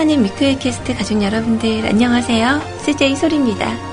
사랑하는 미크엘 캐스트 가족 여러분들 안녕하세요. CJ 소리입니다.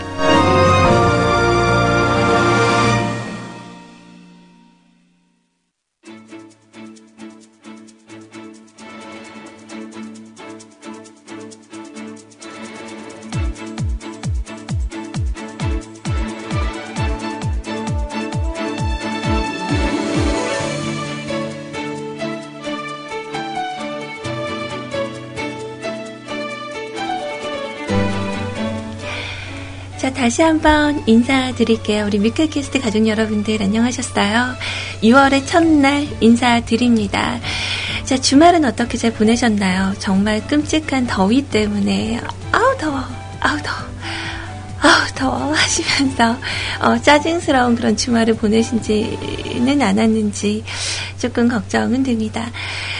다시 한번 인사드릴게요. 우리 뮤클캐스트 가족 여러분들 안녕하셨어요? 6월의 첫날 인사드립니다. 자, 주말은 어떻게 잘 보내셨나요? 정말 끔찍한 더위 때문에 아우 더워, 아우 더워. 아우 더워 하시면서 어, 짜증스러운 그런 주말을 보내신지는 않았는지 조금 걱정은 됩니다.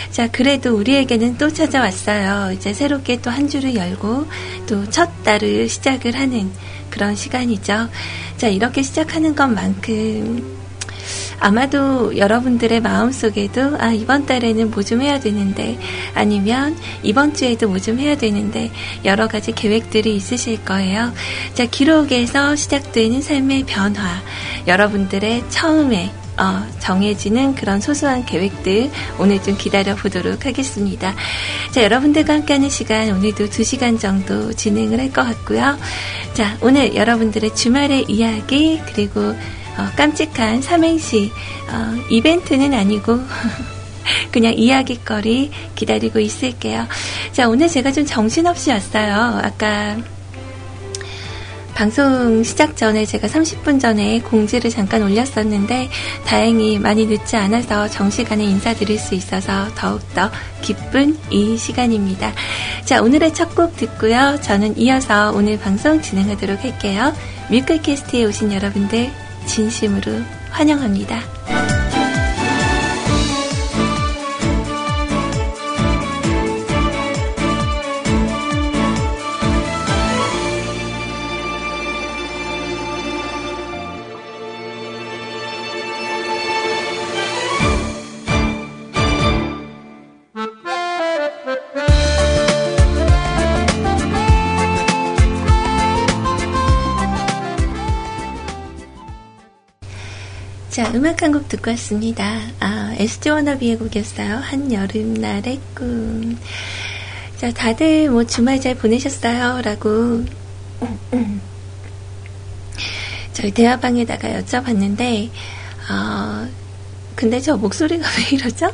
자 그래도 우리에게는 또 찾아왔어요. 이제 새롭게 또 한 주를 열고 또 첫 달을 시작을 하는 그런 시간이죠. 자, 이렇게 시작하는 것만큼 아마도 여러분들의 마음속에도 아 이번 달에는 뭐 좀 해야 되는데 아니면 이번 주에도 뭐 좀 해야 되는데 여러 가지 계획들이 있으실 거예요. 자 기록에서 시작되는 삶의 변화 여러분들의 처음에 어, 정해지는 그런 소소한 계획들 오늘 좀 기다려 보도록 하겠습니다. 자, 여러분들과 함께하는 시간 오늘도 2시간 정도 진행을 할 것 같고요. 자, 오늘 여러분들의 주말의 이야기 그리고 어, 깜찍한 삼행시 어, 이벤트는 아니고 그냥 이야기거리 기다리고 있을게요. 자, 오늘 제가 좀 정신없이 왔어요. 아까 방송 시작 전에 제가 30분 전에 공지를 잠깐 올렸었는데 다행히 많이 늦지 않아서 정시간에 인사드릴 수 있어서 더욱더 기쁜 이 시간입니다. 자, 오늘의 첫 곡 듣고요. 저는 이어서 오늘 방송 진행하도록 할게요. 뮤클캐스트에 오신 여러분들 진심으로 환영합니다. 음악 한 곡 듣고 왔습니다. 아, SG 워너비의 곡이었어요. 한여름날의 꿈. 자, 다들 뭐 주말 잘 보내셨어요? 라고, 저희 대화방에다가 여쭤봤는데, 어, 근데 저 목소리가 왜 이러죠?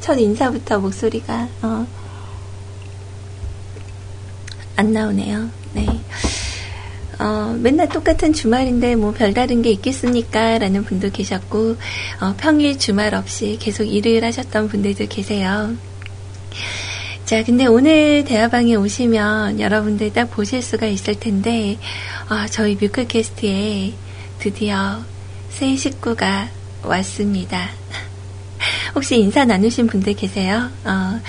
첫 인사부터 목소리가, 어, 안 나오네요. 네. 어, 맨날 똑같은 주말인데 뭐 별다른 게 있겠습니까? 라는 분도 계셨고, 어, 평일 주말 없이 계속 일을 하셨던 분들도 계세요. 자, 근데 오늘 대화방에 오시면 여러분들 딱 보실 수가 있을 텐데, 어, 저희 뮤클캐스트에 드디어 새 식구가 왔습니다. 혹시 인사 나누신 분들 계세요? 어,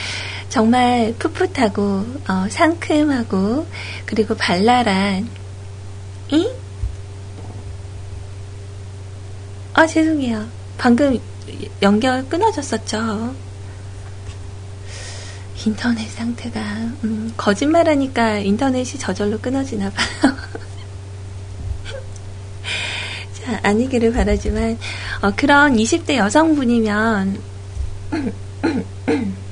정말 풋풋하고, 어, 상큼하고, 그리고 발랄한 이? 아, 죄송해요. 방금 연결 끊어졌었죠. 인터넷 상태가, 음, 거짓말하니까 인터넷이 저절로 끊어지나 봐요. 자, 아니기를 바라지만, 어, 그런 20대 여성분이면,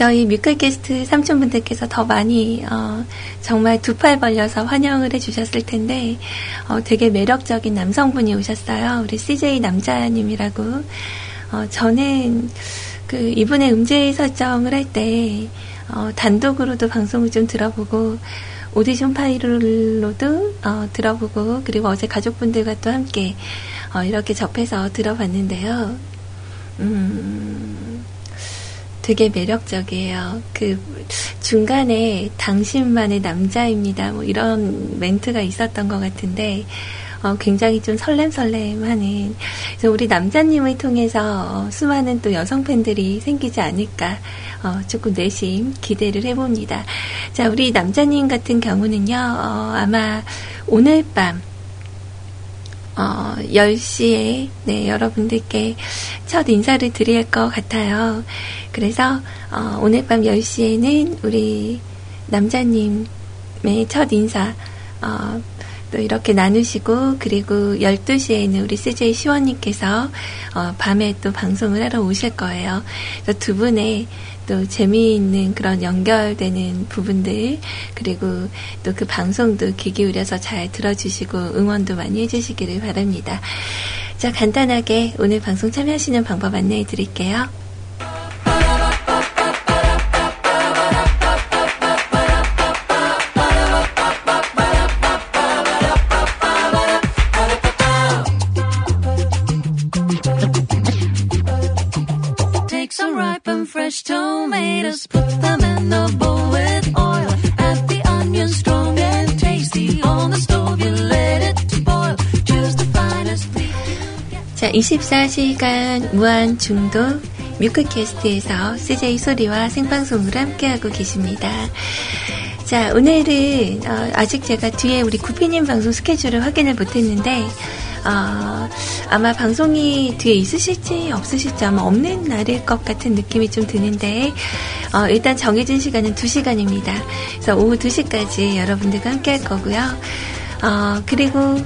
저희 뮤클캐스트 삼촌분들께서 더 많이 어, 정말 두 팔 벌려서 환영을 해주셨을 텐데 어, 되게 매력적인 남성분이 오셨어요. 우리 CJ 남자님이라고. 어, 저는 그 이분의 음질 설정을 할때 어, 단독으로도 방송을 좀 들어보고 오디션 파일로도 어, 들어보고 그리고 어제 가족분들과 또 함께 어, 이렇게 접해서 들어봤는데요. 음, 되게 매력적이에요. 그 중간에 당신만의 남자입니다. 뭐 이런 멘트가 있었던 것 같은데 어, 굉장히 좀 설렘설렘하는 그래서 우리 남자님을 통해서 어, 수많은 또 여성 팬들이 생기지 않을까 어, 조금 내심 기대를 해봅니다. 자, 우리 남자님 같은 경우는요, 어, 아마 오늘 밤 어, 10시에, 네, 여러분들께 첫 인사를 드릴 것 같아요. 그래서, 어, 오늘 밤 10시에는 우리 남자님의 첫 인사, 어, 또 이렇게 나누시고 그리고 12시에는 우리 CJ 시원님께서 어, 밤에 또 방송을 하러 오실 거예요. 그래서 두 분의 또 재미있는 그런 연결되는 부분들 그리고 또 그 방송도 귀 기울여서 잘 들어주시고 응원도 많이 해주시기를 바랍니다. 자 간단하게 오늘 방송 참여하시는 방법 안내해 드릴게요. Fresh tomatoes, put them in the bowl with oil. Add the onion strong and tasty on the stove. You let it boil. Choose the finest meat 자, 24시간 무한 중독 뮤크캐스트에서 CJ 소리와 생방송으로 함께하고 계십니다. 자, 오늘은 어, 아직 제가 뒤에 우리 구피님 방송 스케줄을 확인을 못했는데 어, 아마 방송이 뒤에 있으실지 없으실지 아마 없는 날일 것 같은 느낌이 좀 드는데 어, 일단 정해진 시간은 2시간입니다. 그래서 오후 2시까지 여러분들과 함께 할 거고요. 어, 그리고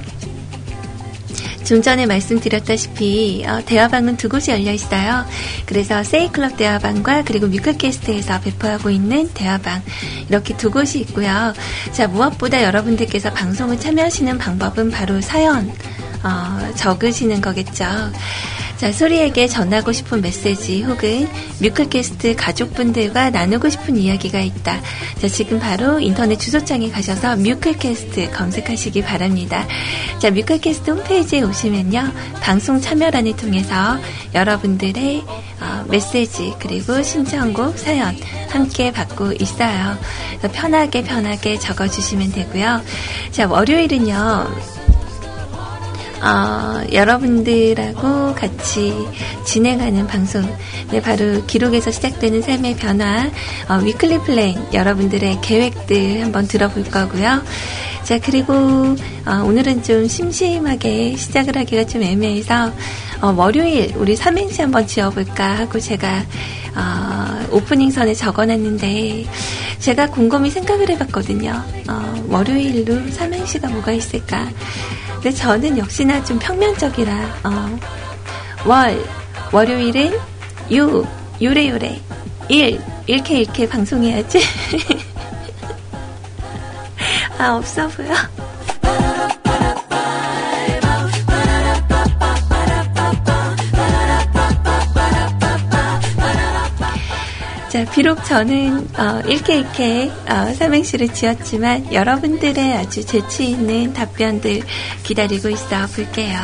좀 전에 말씀드렸다시피 어, 대화방은 두 곳이 열려 있어요. 그래서 세이클럽 대화방과 그리고 뮤클캐스트에서 배포하고 있는 대화방 이렇게 두 곳이 있고요. 자 무엇보다 여러분들께서 방송을 참여하시는 방법은 바로 사연 어, 적으시는 거겠죠. 자, 소리에게 전하고 싶은 메시지 혹은 뮤클캐스트 가족분들과 나누고 싶은 이야기가 있다. 자, 지금 바로 인터넷 주소창에 가셔서 뮤클캐스트 검색하시기 바랍니다. 자, 뮤클캐스트 홈페이지에 오시면요. 방송 참여란을 통해서 여러분들의 어, 메시지 그리고 신청곡 사연 함께 받고 있어요. 편하게 편하게 적어주시면 되고요. 자, 월요일은요. 어, 여러분들하고 같이 진행하는 방송, 네, 바로 기록에서 시작되는 삶의 변화, 어, weekly plan, 여러분들의 계획들 한번 들어볼 거고요. 자, 그리고 어, 오늘은 좀 심심하게 시작을 하기가 좀 애매해서 어, 월요일 우리 삼행시 한번 지어볼까 하고 제가 어, 오프닝 선에 적어놨는데 제가 곰곰이 생각을 해봤거든요. 어, 월요일로 삼행시가 뭐가 있을까? 근데 저는 역시나 좀 평면적이라 어, 월 월요일은 유 요래요래 일 이렇게 이렇게 방송해야지 아 없어 보여 자, 비록 저는 어, 일케 일케 어, 삼행시를 지었지만 여러분들의 아주 재치 있는 답변들 기다리고 있어 볼게요.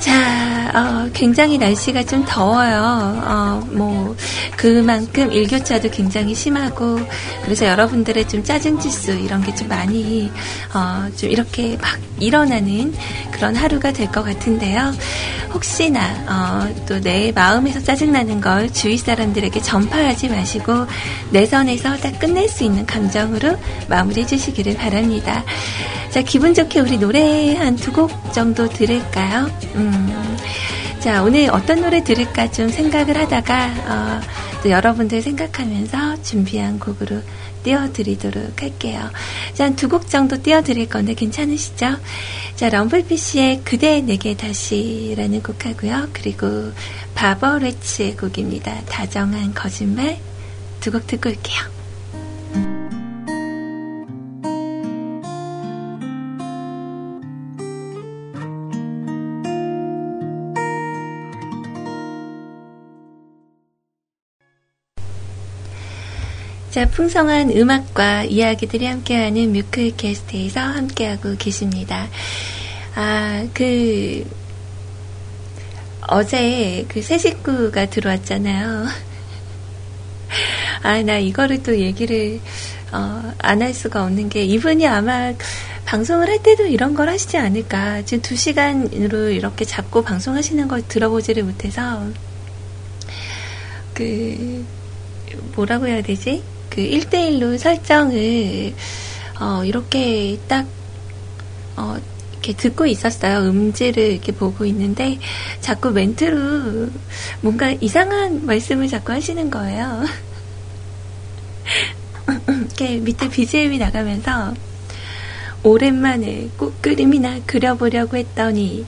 자, 어, 굉장히 날씨가 좀 더워요. 어, 뭐, 그만큼 일교차도 굉장히 심하고, 그래서 여러분들의 좀 짜증 지수, 이런 게 좀 많이, 어, 좀 이렇게 막 일어나는 그런 하루가 될 것 같은데요. 혹시나, 어, 또내 마음에서 짜증 나는 걸 주위 사람들에게 전파하지 마시고, 내 선에서 딱 끝낼 수 있는 감정으로 마무리해 주시기를 바랍니다. 자, 기분 좋게 우리 노래 한 두 곡 정도 들을까요? 음, 자, 오늘 어떤 노래 들을까 좀 생각을 하다가, 어, 또 여러분들 생각하면서 준비한 곡으로 띄워드리도록 할게요. 자, 한두곡 정도 띄워드릴 건데 괜찮으시죠? 자, 럼블피쉬의 그대 내게 다시라는 곡 하고요. 그리고 바버레츠의 곡입니다. 다정한 거짓말 두 곡 듣고 올게요. 자, 풍성한 음악과 이야기들이 함께하는 뮤클 캐스트에서 함께하고 계십니다. 아, 그, 어제 그 새 식구가 들어왔잖아요. 아, 나 이거를 또 얘기를, 어, 안 할 수가 없는 게, 이분이 아마 방송을 할 때도 이런 걸 하시지 않을까. 지금 두 시간으로 이렇게 잡고 방송하시는 걸 들어보지를 못해서, 그, 뭐라고 해야 되지? 그 1대1로 설정을, 어, 이렇게 딱, 어, 이렇게 듣고 있었어요. 음질을 이렇게 보고 있는데 자꾸 멘트로 뭔가 이상한 말씀을 자꾸 하시는 거예요. 이렇게 밑에 BGM이 나가면서 오랜만에 꽃 그림이나 그려보려고 했더니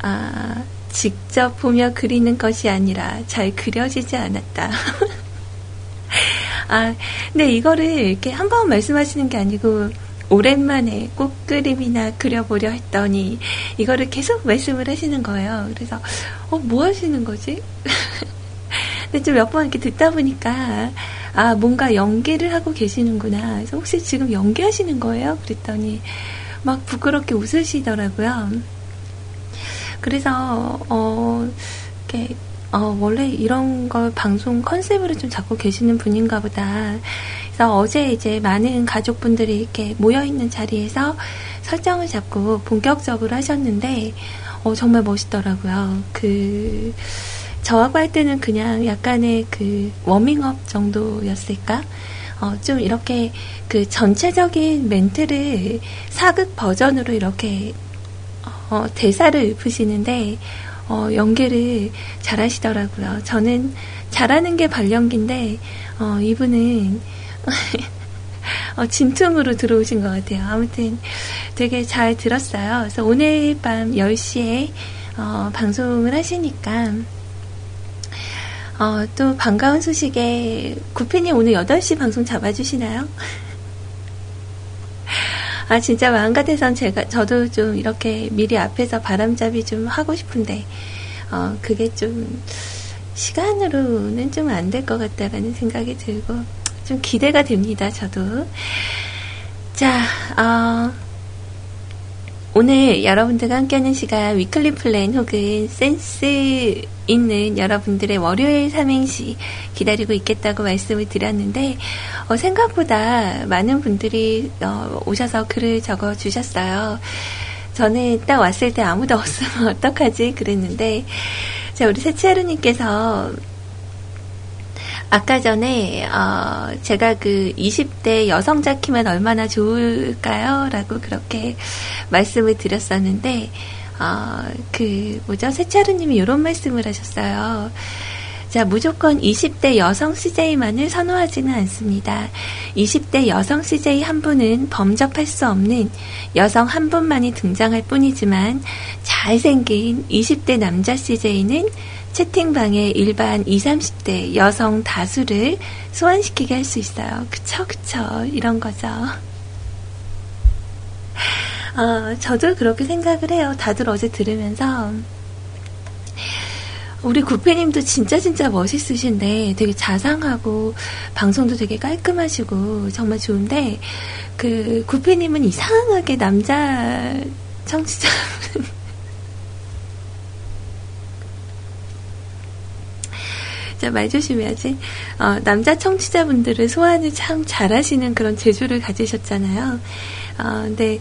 아 직접 보며 그리는 것이 아니라 잘 그려지지 않았다. 아, 근데 이거를 이렇게 한 번 말씀하시는 게 아니고 오랜만에 꽃그림이나 그려보려 했더니 이거를 계속 말씀을 하시는 거예요. 그래서 어, 뭐 하시는 거지? 근데 좀 몇 번 이렇게 듣다 보니까 아 뭔가 연기를 하고 계시는구나. 그래서 혹시 지금 연기하시는 거예요? 그랬더니 막 부끄럽게 웃으시더라고요. 그래서 어 이렇게 어, 원래 이런 걸 방송 컨셉으로 좀 잡고 계시는 분인가 보다. 그래서 어제 이제 많은 가족분들이 이렇게 모여있는 자리에서 설정을 잡고 본격적으로 하셨는데, 어, 정말 멋있더라고요. 그, 저하고 할 때는 그냥 약간의 그 워밍업 정도였을까? 어, 좀 이렇게 그 전체적인 멘트를 사극 버전으로 이렇게 어, 대사를 읊으시는데 어, 연기를 잘 하시더라고요. 저는 잘하는 게 발연기인데 어, 이분은 어, 진퉁으로 들어오신 것 같아요. 아무튼 되게 잘 들었어요. 그래서 오늘 밤 10시에 어, 방송을 하시니까 어, 또 반가운 소식에 구피님 오늘 8시 방송 잡아주시나요? 아 진짜 마음 같아선 제가 저도 좀 이렇게 미리 앞에서 바람잡이 좀 하고 싶은데 어 그게 좀 시간으로는 좀 안 될 것 같다라는 생각이 들고 좀 기대가 됩니다 저도. 자 어, 오늘 여러분들과 함께하는 시간 weekly plan 혹은 센스 있는 여러분들의 월요일 삼행시 기다리고 있겠다고 말씀을 드렸는데 어, 생각보다 많은 분들이 어, 오셔서 글을 적어 주셨어요. 저는 딱 왔을 때 아무도 없으면 어떡하지 그랬는데 자 우리 세치하루님께서 아까 전에 어, 제가 그 20대 여성 자키면 얼마나 좋을까요? 라고 그렇게 말씀을 드렸었는데 어, 그 뭐죠? 세차루님이 이런 말씀을 하셨어요. 자, 무조건 20대 여성 CJ만을 선호하지는 않습니다. 20대 여성 CJ 한 분은 범접할 수 없는 여성 한 분만이 등장할 뿐이지만 잘생긴 20대 남자 CJ는 채팅방에 일반 20, 30대 여성 다수를 소환시키게 할 수 있어요. 그쵸, 그쵸. 이런 거죠. 어, 저도 그렇게 생각을 해요. 다들 어제 들으면서. 우리 구페님도 진짜 진짜 멋있으신데 되게 자상하고 방송도 되게 깔끔하시고 정말 좋은데 그 구페님은 이상하게 남자 청취자 자, 말 조심해야지. 어, 남자 청취자분들을 소환을 참 잘하시는 그런 재주를 가지셨잖아요. 어, 근데,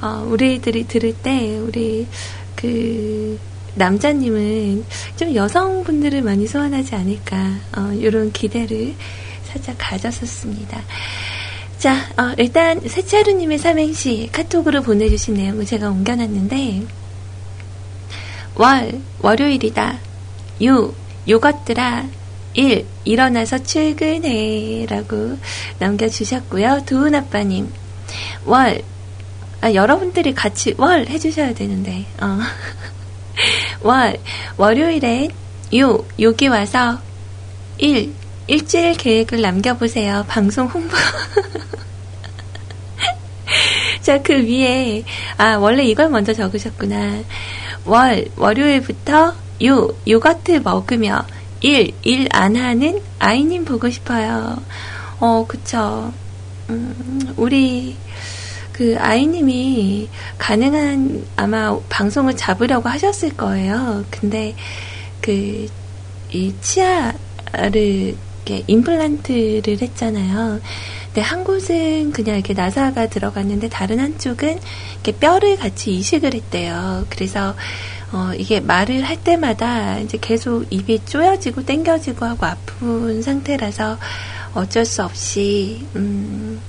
어, 우리들이 들을 때, 우리, 그, 남자님은 좀 여성분들을 많이 소환하지 않을까, 어, 이런 기대를 살짝 가졌었습니다. 자, 어, 일단, 세차루님의 삼행시 카톡으로 보내주신 내용을 제가 옮겨놨는데, 월, 월요일이다. 유, 요것들아, 일, 일어나서 출근해. 라고 남겨주셨고요. 도훈 아빠님, 월, 아, 여러분들이 같이 월 해주셔야 되는데, 어. 월, 월요일엔 요, 여기 와서 일, 일주일 계획을 남겨보세요. 방송 홍보. 자, 그 위에, 아, 원래 이걸 먼저 적으셨구나. 월, 월요일부터 요, 요거트 먹으며 일, 일 안 하는 아이님 보고 싶어요. 어, 그쵸. 음, 우리, 그 아이님이 가능한 아마 방송을 잡으려고 하셨을 거예요. 근데 그, 이 치아를 이렇게 임플란트를 했잖아요. 근데 한 곳은 그냥 이렇게 나사가 들어갔는데 다른 한쪽은 이렇게 뼈를 같이 이식을 했대요. 그래서 어, 이게 말을 할 때마다 이제 계속 입이 쪼여지고 땡겨지고 하고 아픈 상태라서 어쩔 수 없이, 음,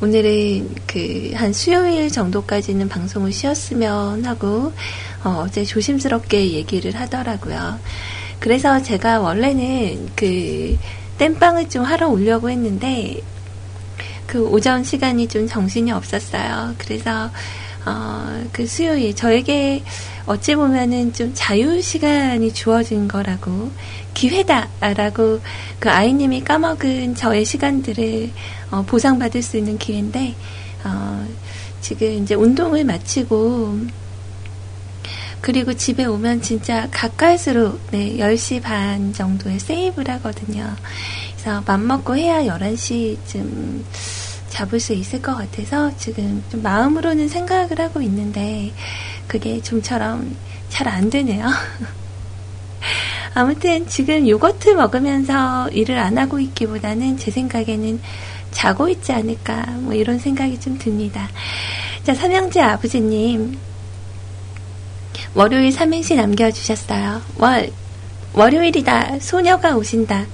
오늘은 그 한 수요일 정도까지는 방송을 쉬었으면 하고 어, 어제 조심스럽게 얘기를 하더라고요. 그래서 제가 원래는 그 땜빵을 좀 하러 오려고 했는데 그 오전 시간이 좀 정신이 없었어요. 그래서 어, 그 수요일 저에게 어찌 보면은 좀 자유 시간이 주어진 거라고 기회다라고 그 아이님이 까먹은 저의 시간들을 어, 보상받을 수 있는 기회인데 어, 지금 이제 운동을 마치고 그리고 집에 오면 진짜 가까이수록 네, 10시 반 정도에 세이브를 하거든요. 그래서 맘 먹고 해야 11시쯤 잡을 수 있을 것 같아서 지금 좀 마음으로는 생각을 하고 있는데 그게 좀처럼 잘 안 되네요. 아무튼 지금 요거트 먹으면서 일을 안 하고 있기보다는 제 생각에는 자고 있지 않을까 뭐 이런 생각이 좀 듭니다. 자, 삼형제 아버지님 월요일 삼행시 남겨주셨어요. 월 월요일이다. 소녀가 오신다.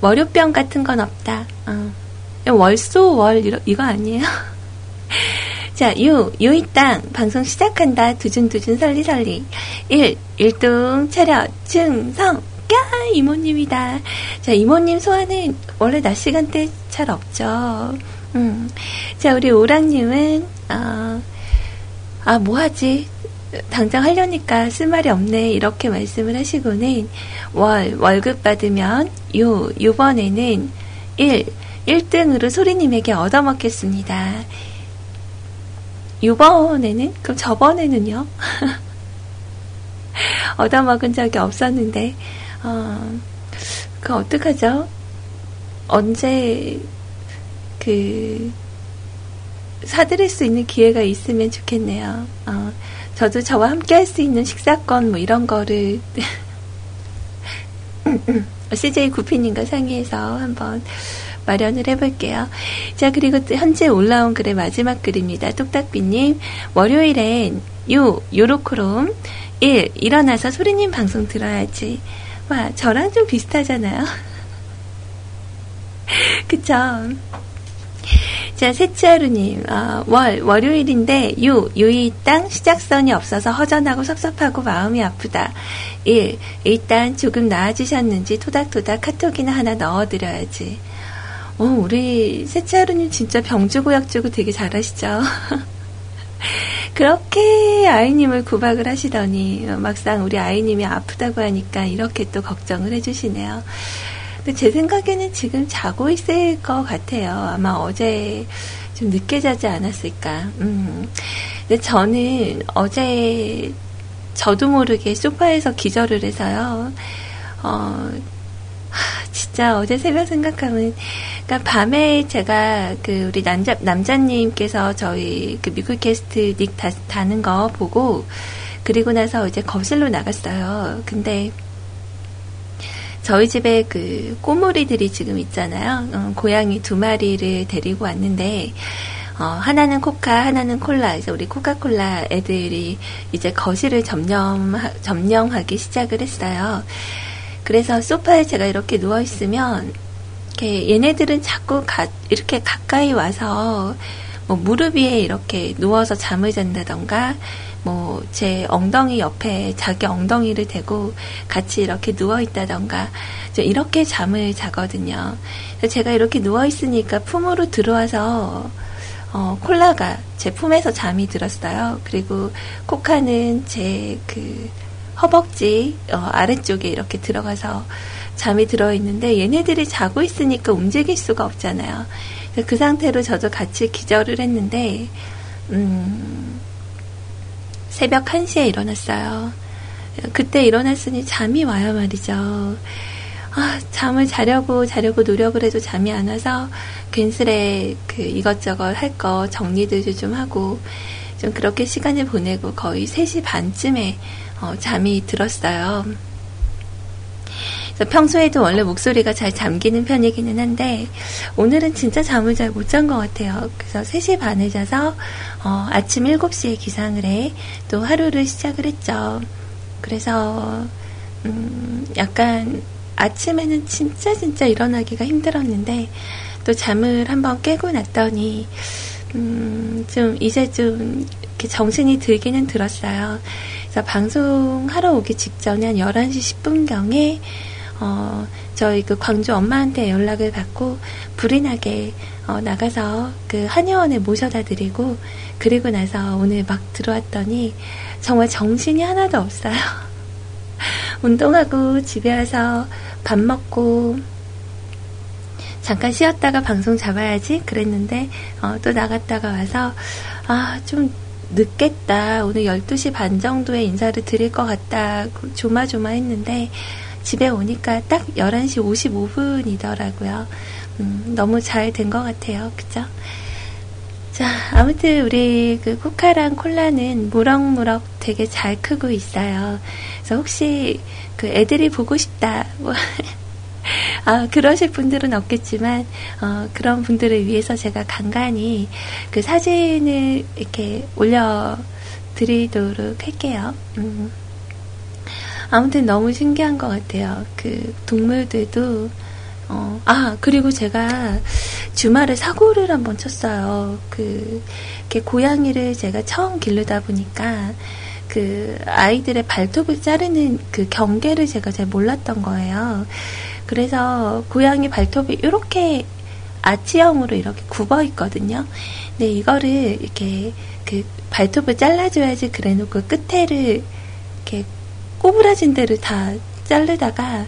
월요병 같은 건 없다. 어. 월소 월 이거, 아니에요? 자, 유, 유이 땅, 방송 시작한다. 두준두준 설리설리. 일, 일동 차렷, 충성, 야, 이모님이다. 자, 이모님 소환은 원래 낮 시간대 잘 없죠. 음. 자, 우리 오랑님은, 어, 아, 뭐 하지? 당장 하려니까 쓸 말이 없네. 이렇게 말씀을 하시고는, 월, 월급 받으면, 요, 요번에는 1, 1등으로 소리님에게 얻어먹겠습니다. 이번에는? 그럼 저번에는요? 얻어먹은 적이 없었는데, 어, 그 어떡하죠? 언제, 그, 사드릴 수 있는 기회가 있으면 좋겠네요. 어, 저도 저와 함께 할 수 있는 식사권 뭐 이런 거를 CJ 구피님과 상의해서 한번 마련을 해볼게요. 자, 그리고 현재 올라온 글의 마지막 글입니다. 뚝딱비님, 월요일엔 요, 요로크롬 1. 일어나서 소리님 방송 들어야지. 와, 저랑 좀 비슷하잖아요. 그쵸? 자, 세치하루님, 어, 월, 월요일인데, 유, 유이 땅 시작선이 없어서 허전하고 섭섭하고 마음이 아프다. 1. 일단 조금 나아지셨는지 토닥토닥 카톡이나 하나 넣어드려야지. 어, 우리 셋째하루님 진짜 병주고 약주고 되게 잘하시죠? 그렇게 아이님을 구박을 하시더니 막상 우리 아이님이 아프다고 하니까 이렇게 또 걱정을 해주시네요. 근데 제 생각에는 지금 자고 있을 것 같아요. 아마 어제 좀 늦게 자지 않았을까. 음. 근데 저는 어제 저도 모르게 소파에서 기절을 해서요. 어, 진짜 어제 새벽 생각하면, 그러니까 밤에 제가 그 우리 남자, 남자님께서 저희 그 미국 캐스트 닉 다, 다는 거 보고, 그리고 나서 이제 거실로 나갔어요. 근데, 저희 집에 그 꼬물이들이 지금 있잖아요. 어, 고양이 두 마리를 데리고 왔는데, 어, 하나는 코카, 하나는 콜라. 그래서 우리 코카콜라 애들이 이제 거실을 점령, 점령하기 시작을 했어요. 그래서 소파에 제가 이렇게 누워 있으면 이렇게 얘네들은 자꾸 가, 이렇게 가까이 와서 뭐 무릎 위에 이렇게 누워서 잠을 잔다던가 뭐 제 엉덩이 옆에 자기 엉덩이를 대고 같이 이렇게 누워 있다던가 이렇게 잠을 자거든요. 제가 이렇게 누워 있으니까 품으로 들어와서 어, 콜라가 제 품에서 잠이 들었어요. 그리고 코카는 제 그 허벅지 어, 아래쪽에 이렇게 들어가서 잠이 들어 있는데 얘네들이 자고 있으니까 움직일 수가 없잖아요. 그 상태로 저도 같이 기절을 했는데 음, 새벽 1시에 일어났어요. 그때 일어났으니 잠이 와요 말이죠. 아, 잠을 자려고 자려고 노력을 해도 잠이 안 와서 괜스레 그 이것저것 할 거 정리들도 좀 하고 좀 그렇게 시간을 보내고 거의 3시 반쯤에 어, 잠이 들었어요. 평소에도 원래 목소리가 잘 잠기는 편이기는 한데 오늘은 진짜 잠을 잘 못 잔 것 같아요. 그래서 3시 반에 자서 어, 아침 7시에 기상을 해 또 하루를 시작을 했죠. 그래서 음, 약간 아침에는 진짜 진짜 일어나기가 힘들었는데 또 잠을 한번 깨고 났더니, 음, 좀, 이제 좀, 이렇게 정신이 들기는 들었어요. 그래서 방송하러 오기 직전에 한 11시 10분경에, 어, 저희 그 광주 엄마한테 연락을 받고 불이 나게 어, 나가서 그 한의원에 모셔다 드리고 그리고 나서 오늘 막 들어왔더니 정말 정신이 하나도 없어요. 운동하고 집에 와서 밥 먹고 잠깐 쉬었다가 방송 잡아야지 그랬는데 어, 또 나갔다가 와서 아 좀 늦겠다 오늘 12시 반 정도에 인사를 드릴 것 같다 조마조마했는데 집에 오니까 딱 11시 55분이더라고요. 음, 너무 잘 된 것 같아요. 그죠? 자, 아무튼 우리 그 코카랑 콜라는 무럭무럭 되게 잘 크고 있어요. 그래서 혹시 그 애들이 보고 싶다, 뭐, 아, 그러실 분들은 없겠지만, 어, 그런 분들을 위해서 제가 간간히 그 사진을 이렇게 올려 드리도록 할게요. 음. 아무튼 너무 신기한 것 같아요. 그 동물들도 어, 아 그리고 제가 주말에 사고를 한번 쳤어요. 그 고양이를 제가 처음 기르다 보니까 그 아이들의 발톱을 자르는 그 경계를 제가 잘 몰랐던 거예요. 그래서 고양이 발톱이 이렇게 아치형으로 이렇게 굽어 있거든요. 근데 이거를 이렇게 그 발톱을 잘라줘야지 그래놓고 끝에를 이렇게 꼬부라진 데를 다 자르다가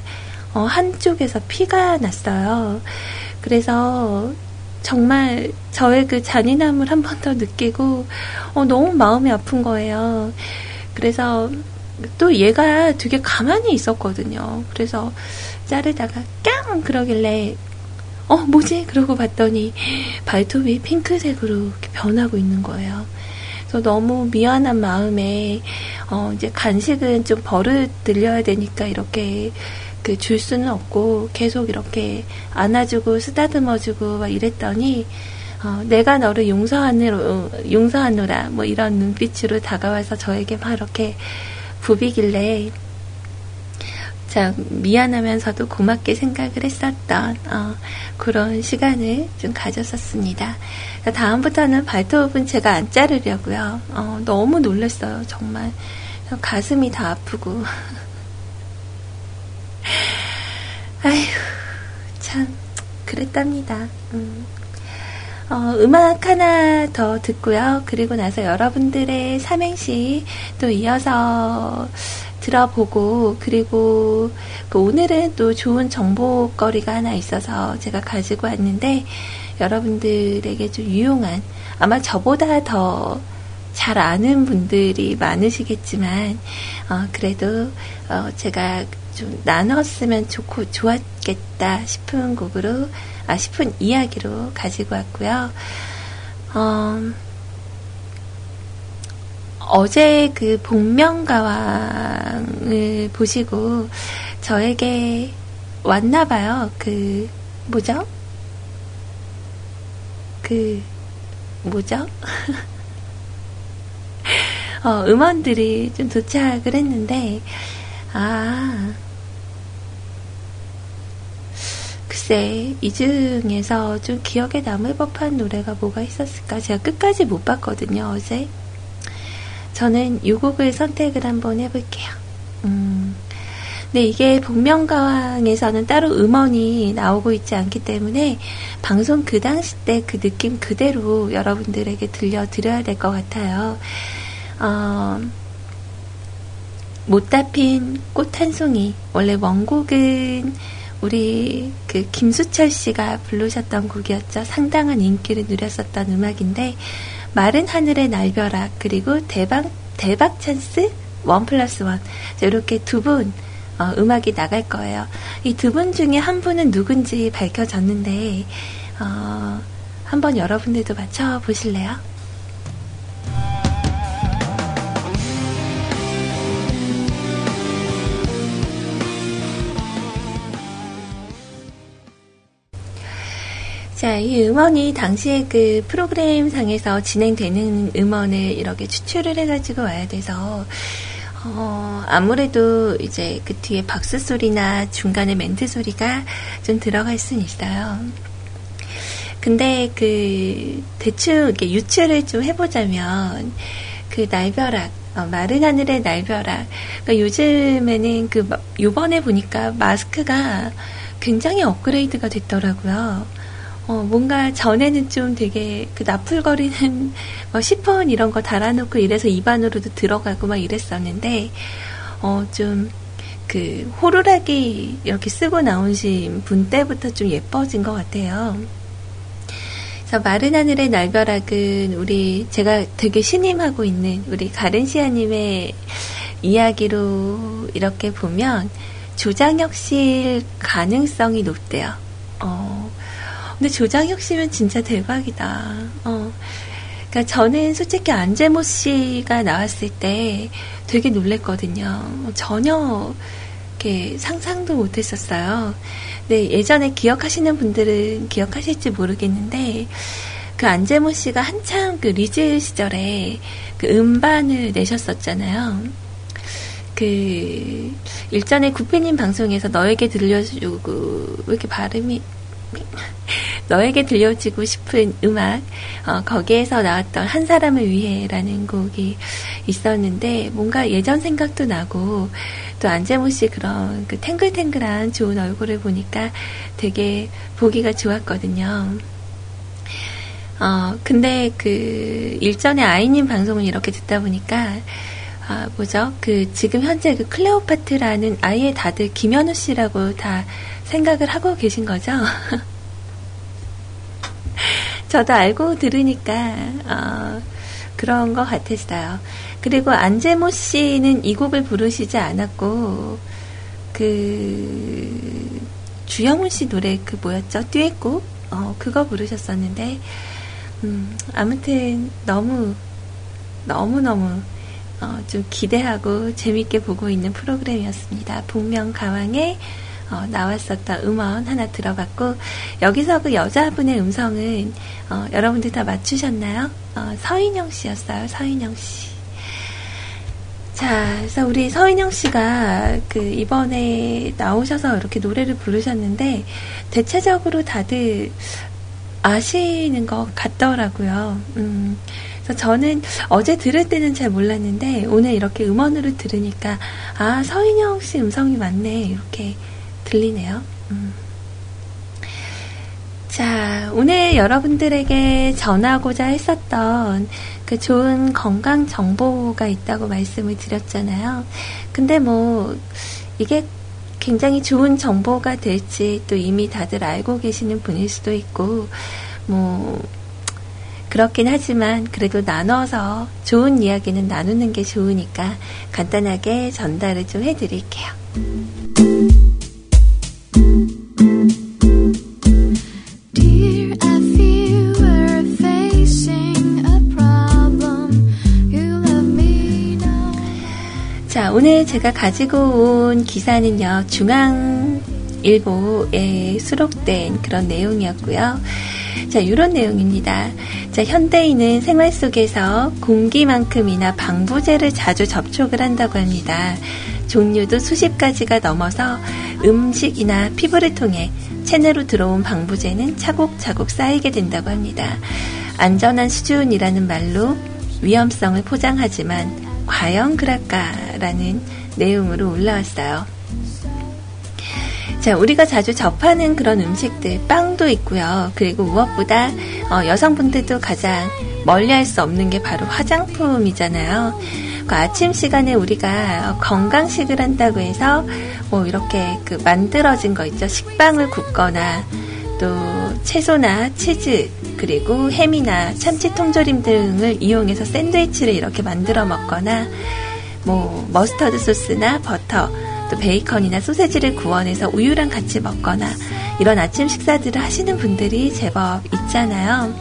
어, 한쪽에서 피가 났어요. 그래서 정말 저의 그 잔인함을 한 번 더 느끼고 어, 너무 마음이 아픈 거예요. 그래서 또 얘가 되게 가만히 있었거든요. 그래서 자르다가 깡 그러길래 어 뭐지? 그러고 봤더니 발톱이 핑크색으로 변하고 있는 거예요. 그래서 너무 미안한 마음에 어 이제 간식은 좀 버릇 들려야 되니까 이렇게 그 줄 수는 없고 계속 이렇게 안아주고 쓰다듬어주고 막 이랬더니 어, 내가 너를 용서하노, 용서하노라 뭐 이런 눈빛으로 다가와서 저에게 막 이렇게 부비길래 참 미안하면서도 고맙게 생각을 했었던 어, 그런 시간을 좀 가졌었습니다. 다음부터는 발톱은 제가 안 자르려고요. 어, 너무 놀랐어요, 정말. 가슴이 다 아프고. 아휴, 참, 그랬답니다. 음. 어, 음악 하나 더 듣고요. 그리고 나서 여러분들의 삼행시 또 이어서 들어보고 그리고 그 오늘은 또 좋은 정보거리가 하나 있어서 제가 가지고 왔는데 여러분들에게 좀 유용한 아마 저보다 더 잘 아는 분들이 많으시겠지만 어, 그래도 어, 제가 좀 나눴으면 좋고 좋았겠다 싶은 곡으로 아 싶은 이야기로 가지고 왔고요. 어, 어제 그 복면가왕을 보시고 저에게 왔나봐요. 그, 뭐죠? 그, 뭐죠? 어, 음원들이 좀 도착을 했는데, 아, 글쎄, 이 중에서 좀 기억에 남을 법한 노래가 뭐가 있었을까? 제가 끝까지 못 봤거든요, 어제. 저는 이 곡을 선택을 한번 해볼게요. 음, 이게 복면가왕에서는 따로 음원이 나오고 있지 않기 때문에 방송 그 당시 때 그 느낌 그대로 여러분들에게 들려드려야 될 것 같아요. 어, 못다 핀 꽃 한 송이. 원래 원곡은 우리 그 김수철 씨가 부르셨던 곡이었죠. 상당한 인기를 누렸었던 음악인데 마른 하늘의 날벼락 그리고 대박 대박 찬스 원 플러스 원 이렇게 두분 어, 음악이 나갈 거예요. 이 두 분 중에 한 분은 누군지 밝혀졌는데 어, 한번 여러분들도 맞춰 보실래요? 자, 이 음원이 당시에 그 프로그램 상에서 진행되는 음원을 이렇게 추출을 해가지고 와야 돼서, 어, 아무래도 이제 그 뒤에 박수 소리나 중간에 멘트 소리가 좀 들어갈 수는 있어요. 근데 그 대충 이렇게 유추를 좀 해보자면 그 날벼락 어, 마른 하늘의 날벼락. 그러니까 요즘에는 그 요번에 보니까 마스크가 굉장히 업그레이드가 됐더라고요. 어, 뭔가 전에는 좀 되게 그 나풀거리는 뭐 시폰 이런 거 달아놓고 이래서 입안으로도 들어가고 막 이랬었는데, 어, 좀 그 호루라기 이렇게 쓰고 나오신 분 때부터 좀 예뻐진 것 같아요. 그래서 마른 하늘의 날벼락은 우리 제가 되게 신임하고 있는 우리 가른시아님의 이야기로 이렇게 보면 조장혁실 가능성이 높대요. 어, 근데 조장혁 씨면 진짜 대박이다. 어. 그러니까 저는 솔직히 안재모 씨가 나왔을 때 되게 놀랬거든요. 전혀 이렇게 상상도 못했었어요. 네, 예전에 기억하시는 분들은 기억하실지 모르겠는데 그 안재모 씨가 한참 그 리즈 시절에 그 음반을 내셨었잖아요. 그 일전에 구피님 방송에서 너에게 들려주고 왜 이렇게 발음이 너에게 들려주고 싶은 음악 어, 거기에서 나왔던 한 사람을 위해라는 곡이 있었는데 뭔가 예전 생각도 나고 또 안재모 씨 그런 그 탱글탱글한 좋은 얼굴을 보니까 되게 보기가 좋았거든요. 어, 근데 그 일전에 아이님 방송을 이렇게 듣다 보니까 아, 뭐죠? 그, 지금 현재 그 클레오파트라는 아예 다들 김현우 씨라고 다 생각을 하고 계신 거죠? 저도 알고 들으니까, 어, 그런 것 같았어요. 그리고 안재모 씨는 이 곡을 부르시지 않았고, 그, 주영훈 씨 노래 그 뭐였죠? 듀엣곡? 어, 그거 부르셨었는데, 음, 아무튼 너무, 너무 너무 어, 좀 기대하고 재밌게 보고 있는 프로그램이었습니다. 복면 가왕에 어, 나왔었던 음원 하나 들어봤고 여기서 그 여자분의 음성은 어, 여러분들 다 맞추셨나요? 어, 서인영 씨였어요. 서인영 씨. 자, 그래서 우리 서인영 씨가 그 이번에 나오셔서 이렇게 노래를 부르셨는데 대체적으로 다들 아시는 것 같더라고요. 음, 그래서 저는 어제 들을 때는 잘 몰랐는데 오늘 이렇게 음원으로 들으니까 아 서인영 씨 음성이 맞네 이렇게 들리네요. 음. 자, 오늘 여러분들에게 전하고자 했었던 그 좋은 건강 정보가 있다고 말씀을 드렸잖아요. 근데 뭐, 이게 굉장히 좋은 정보가 될지 또 이미 다들 알고 계시는 분일 수도 있고, 뭐, 그렇긴 하지만 그래도 나눠서 좋은 이야기는 나누는 게 좋으니까 간단하게 전달을 좀 해드릴게요. 오늘 제가 가지고 온 기사는요, 중앙일보에 수록된 그런 내용이었고요. 자, 이런 내용입니다. 자, 현대인은 생활 속에서 공기만큼이나 방부제를 자주 접촉을 한다고 합니다. 종류도 수십 가지가 넘어서 음식이나 피부를 통해 체내로 들어온 방부제는 차곡차곡 쌓이게 된다고 합니다. 안전한 수준이라는 말로 위험성을 포장하지만 과연 그럴까라는 내용으로 올라왔어요. 자, 우리가 자주 접하는 그런 음식들, 빵도 있고요. 그리고 무엇보다 어, 여성분들도 가장 멀리할 수 없는 게 바로 화장품이잖아요. 그 아침 시간에 우리가 건강식을 한다고 해서 뭐 이렇게 그 만들어진 거 있죠. 식빵을 굽거나 또 채소나 치즈 그리고 햄이나 참치 통조림 등을 이용해서 샌드위치를 이렇게 만들어 먹거나 뭐 머스터드 소스나 버터 또 베이컨이나 소세지를 구워내서 우유랑 같이 먹거나 이런 아침 식사들을 하시는 분들이 제법 있잖아요.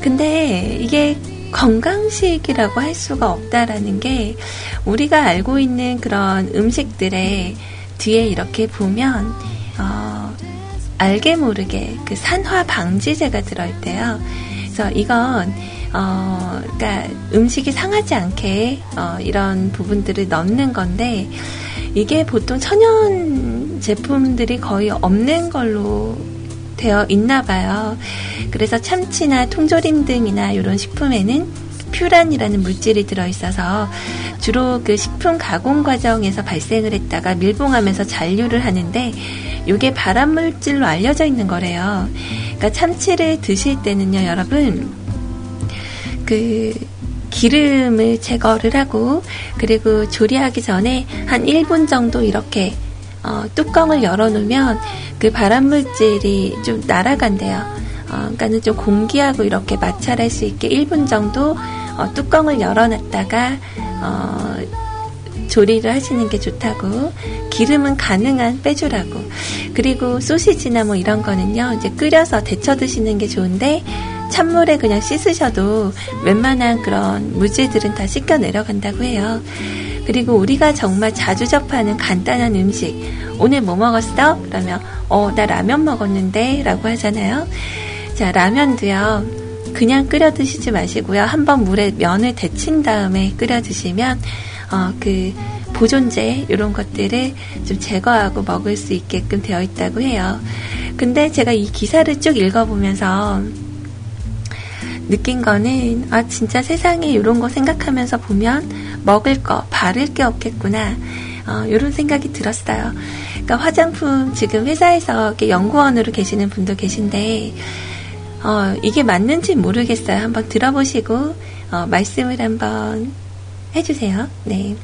근데 이게 건강식이라고 할 수가 없다라는 게 우리가 알고 있는 그런 음식들의 뒤에 이렇게 보면 어, 알게 모르게 그 산화 방지제가 들어있대요. 그래서 이건 어, 그러니까 음식이 상하지 않게 어, 이런 부분들을 넣는 건데 이게 보통 천연 제품들이 거의 없는 걸로 되어 있나 봐요. 그래서 참치나 통조림 등이나 이런 식품에는 퓨란이라는 물질이 들어있어서 주로 그 식품 가공 과정에서 발생을 했다가 밀봉하면서 잔류를 하는데 이게 발암 물질로 알려져 있는 거래요. 그러니까 참치를 드실 때는요, 여러분 그 기름을 제거를 하고 그리고 조리하기 전에 한 1분 정도 이렇게 어, 뚜껑을 열어놓으면 그 발암 물질이 좀 날아간대요. 어, 그러니까는 좀 공기하고 이렇게 마찰할 수 있게 1분 정도 어, 뚜껑을 열어놨다가 어, 조리를 하시는 게 좋다고 기름은 가능한 빼주라고 그리고 소시지나 뭐 이런 거는요 이제 끓여서 데쳐 드시는 게 좋은데 찬물에 그냥 씻으셔도 웬만한 그런 물질들은 다 씻겨 내려간다고 해요. 그리고 우리가 정말 자주 접하는 간단한 음식 오늘 뭐 먹었어? 그러면 어 나 라면 먹었는데 라고 하잖아요. 자 라면도요 그냥 끓여 드시지 마시고요. 한번 물에 면을 데친 다음에 끓여 드시면 어, 그 보존제 이런 것들을 좀 제거하고 먹을 수 있게끔 되어 있다고 해요. 근데 제가 이 기사를 쭉 읽어보면서 느낀 거는 아 진짜 세상에 이런 거 생각하면서 보면 먹을 거 바를 게 없겠구나 어, 이런 생각이 들었어요. 그러니까 화장품 지금 회사에서 연구원으로 계시는 분도 계신데 어, 이게 맞는지 모르겠어요. 한번 들어보시고 어, 말씀을 한번 해주세요. 네.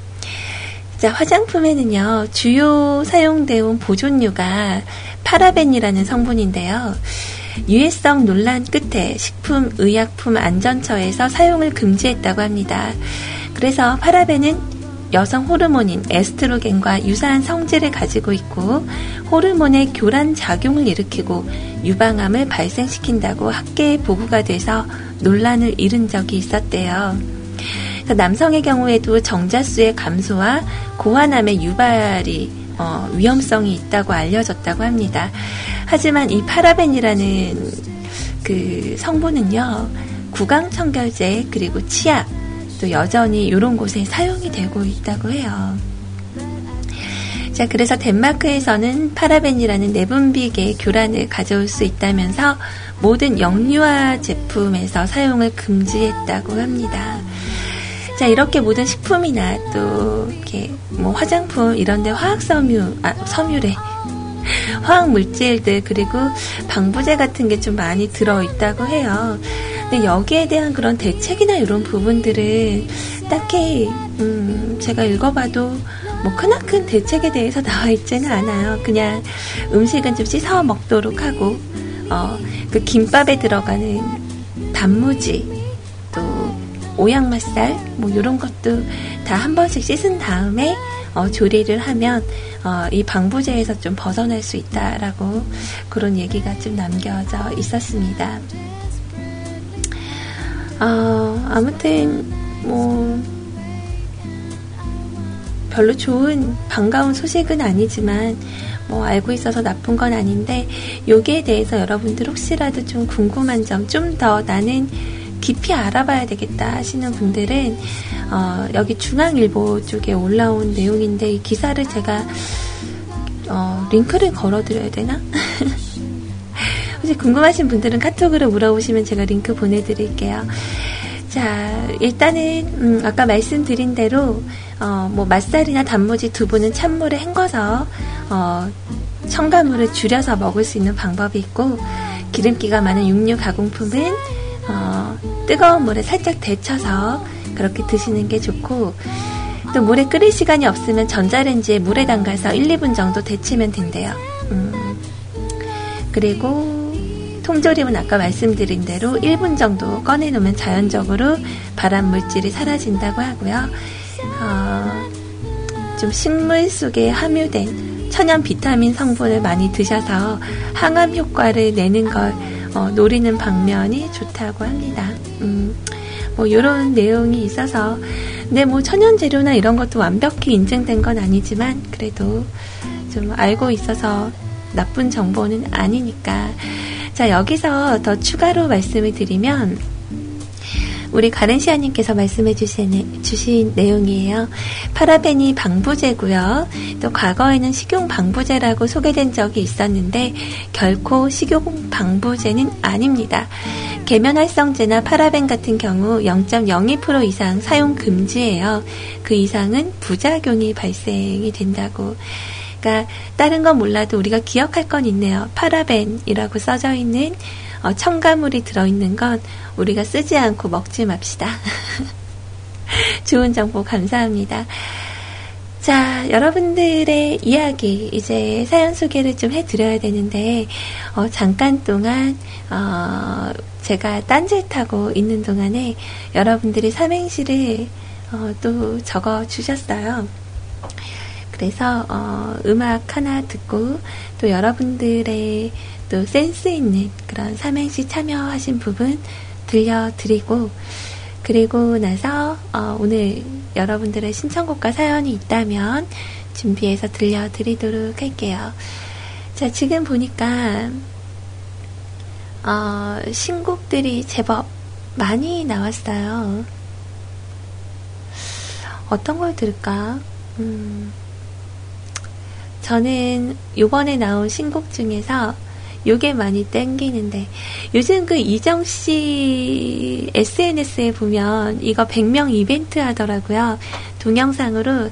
자, 화장품에는요, 주요 사용되온 보존류가 파라벤이라는 성분인데요. 유해성 논란 끝에 식품의약품안전처에서 사용을 금지했다고 합니다. 그래서 파라벤은 여성 호르몬인 에스트로겐과 유사한 성질을 가지고 있고 호르몬의 교란 작용을 일으키고 유방암을 발생시킨다고 학계에 보고가 돼서 논란을 일은 적이 있었대요. 남성의 경우에도 정자수의 감소와 고환암의 유발이 어, 위험성이 있다고 알려졌다고 합니다. 하지만 이 파라벤이라는 그 성분은요, 구강청결제 그리고 치약 또 여전히 이런 곳에 사용이 되고 있다고 해요. 자, 그래서 덴마크에서는 파라벤이라는 내분비계 교란을 가져올 수 있다면서 모든 영유아 제품에서 사용을 금지했다고 합니다. 자, 이렇게 모든 식품이나 또 이렇게 뭐 화장품 이런 데 화학 섬유, 아, 섬유래. 화학 물질들 그리고 방부제 같은 게 좀 많이 들어 있다고 해요. 근데 여기에 대한 그런 대책이나 이런 부분들은 딱히 음, 제가 읽어봐도 뭐 크나큰 대책에 대해서 나와 있지는 않아요. 그냥 음식은 좀 씻어 먹도록 하고 어, 그 김밥에 들어가는 단무지 또 오양맛살 뭐 이런 것도 다 한 번씩 씻은 다음에 어, 조리를 하면 어, 이 방부제에서 좀 벗어날 수 있다라고 그런 얘기가 좀 남겨져 있었습니다. 어, 아무튼 뭐 별로 좋은 반가운 소식은 아니지만 뭐 알고 있어서 나쁜 건 아닌데 여기에 대해서 여러분들 혹시라도 좀 궁금한 점 좀 더 나는 깊이 알아봐야 되겠다 하시는 분들은 어, 여기 중앙일보 쪽에 올라온 내용인데 이 기사를 제가 어, 링크를 걸어드려야 되나? 혹시 궁금하신 분들은 카톡으로 물어보시면 제가 링크 보내드릴게요. 자, 일단은, 음, 아까 말씀드린 대로, 어, 뭐, 맛살이나 단무지, 두부는 찬물에 헹궈서, 어, 첨가물을 줄여서 먹을 수 있는 방법이 있고, 기름기가 많은 육류 가공품은, 어, 뜨거운 물에 살짝 데쳐서 그렇게 드시는 게 좋고, 또 물에 끓일 시간이 없으면 전자레인지에 물에 담가서 1, 2분 정도 데치면 된대요. 음, 그리고 통조림은 아까 말씀드린 대로 1분 정도 꺼내놓으면 자연적으로 발암 물질이 사라진다고 하고요. 어, 좀 식물 속에 함유된 천연 비타민 성분을 많이 드셔서 항암 효과를 내는 걸 어, 노리는 방면이 좋다고 합니다. 음, 뭐 이런 내용이 있어서 근데 뭐 천연 재료나 이런 것도 완벽히 인증된 건 아니지만 그래도 좀 알고 있어서 나쁜 정보는 아니니까 자, 여기서 더 추가로 말씀을 드리면, 우리 가렌시아님께서 말씀해 주신, 주신 내용이에요. 파라벤이 방부제고요. 또 과거에는 식용 방부제라고 소개된 적이 있었는데 결코 식용 방부제는 아닙니다. 계면활성제나 파라벤 같은 경우 0.02% 이상 사용 금지예요. 그 이상은 부작용이 발생이 된다고. 그러니까 다른 건 몰라도 우리가 기억할 건 있네요. 파라벤이라고 써져 있는 어, 첨가물이 들어있는 건 우리가 쓰지 않고 먹지 맙시다. 좋은 정보 감사합니다. 자, 여러분들의 이야기, 이제 사연 소개를 좀 해드려야 되는데, 어, 잠깐 동안, 어, 제가 딴짓하고 있는 동안에 여러분들이 삼행시를 어, 또 적어 주셨어요. 그래서 어, 음악 하나 듣고 또 여러분들의 또 센스 있는 그런 삼행시 참여하신 부분 들려드리고 그리고 나서 어, 오늘 여러분들의 신청곡과 사연이 있다면 준비해서 들려드리도록 할게요. 자, 지금 보니까 어, 신곡들이 제법 많이 나왔어요. 어떤 걸 들을까? 음, 저는 요번에 나온 신곡 중에서 요게 많이 땡기는데 요즘 그 이정 씨 SNS에 보면 이거 100명 이벤트 하더라고요. 동영상으로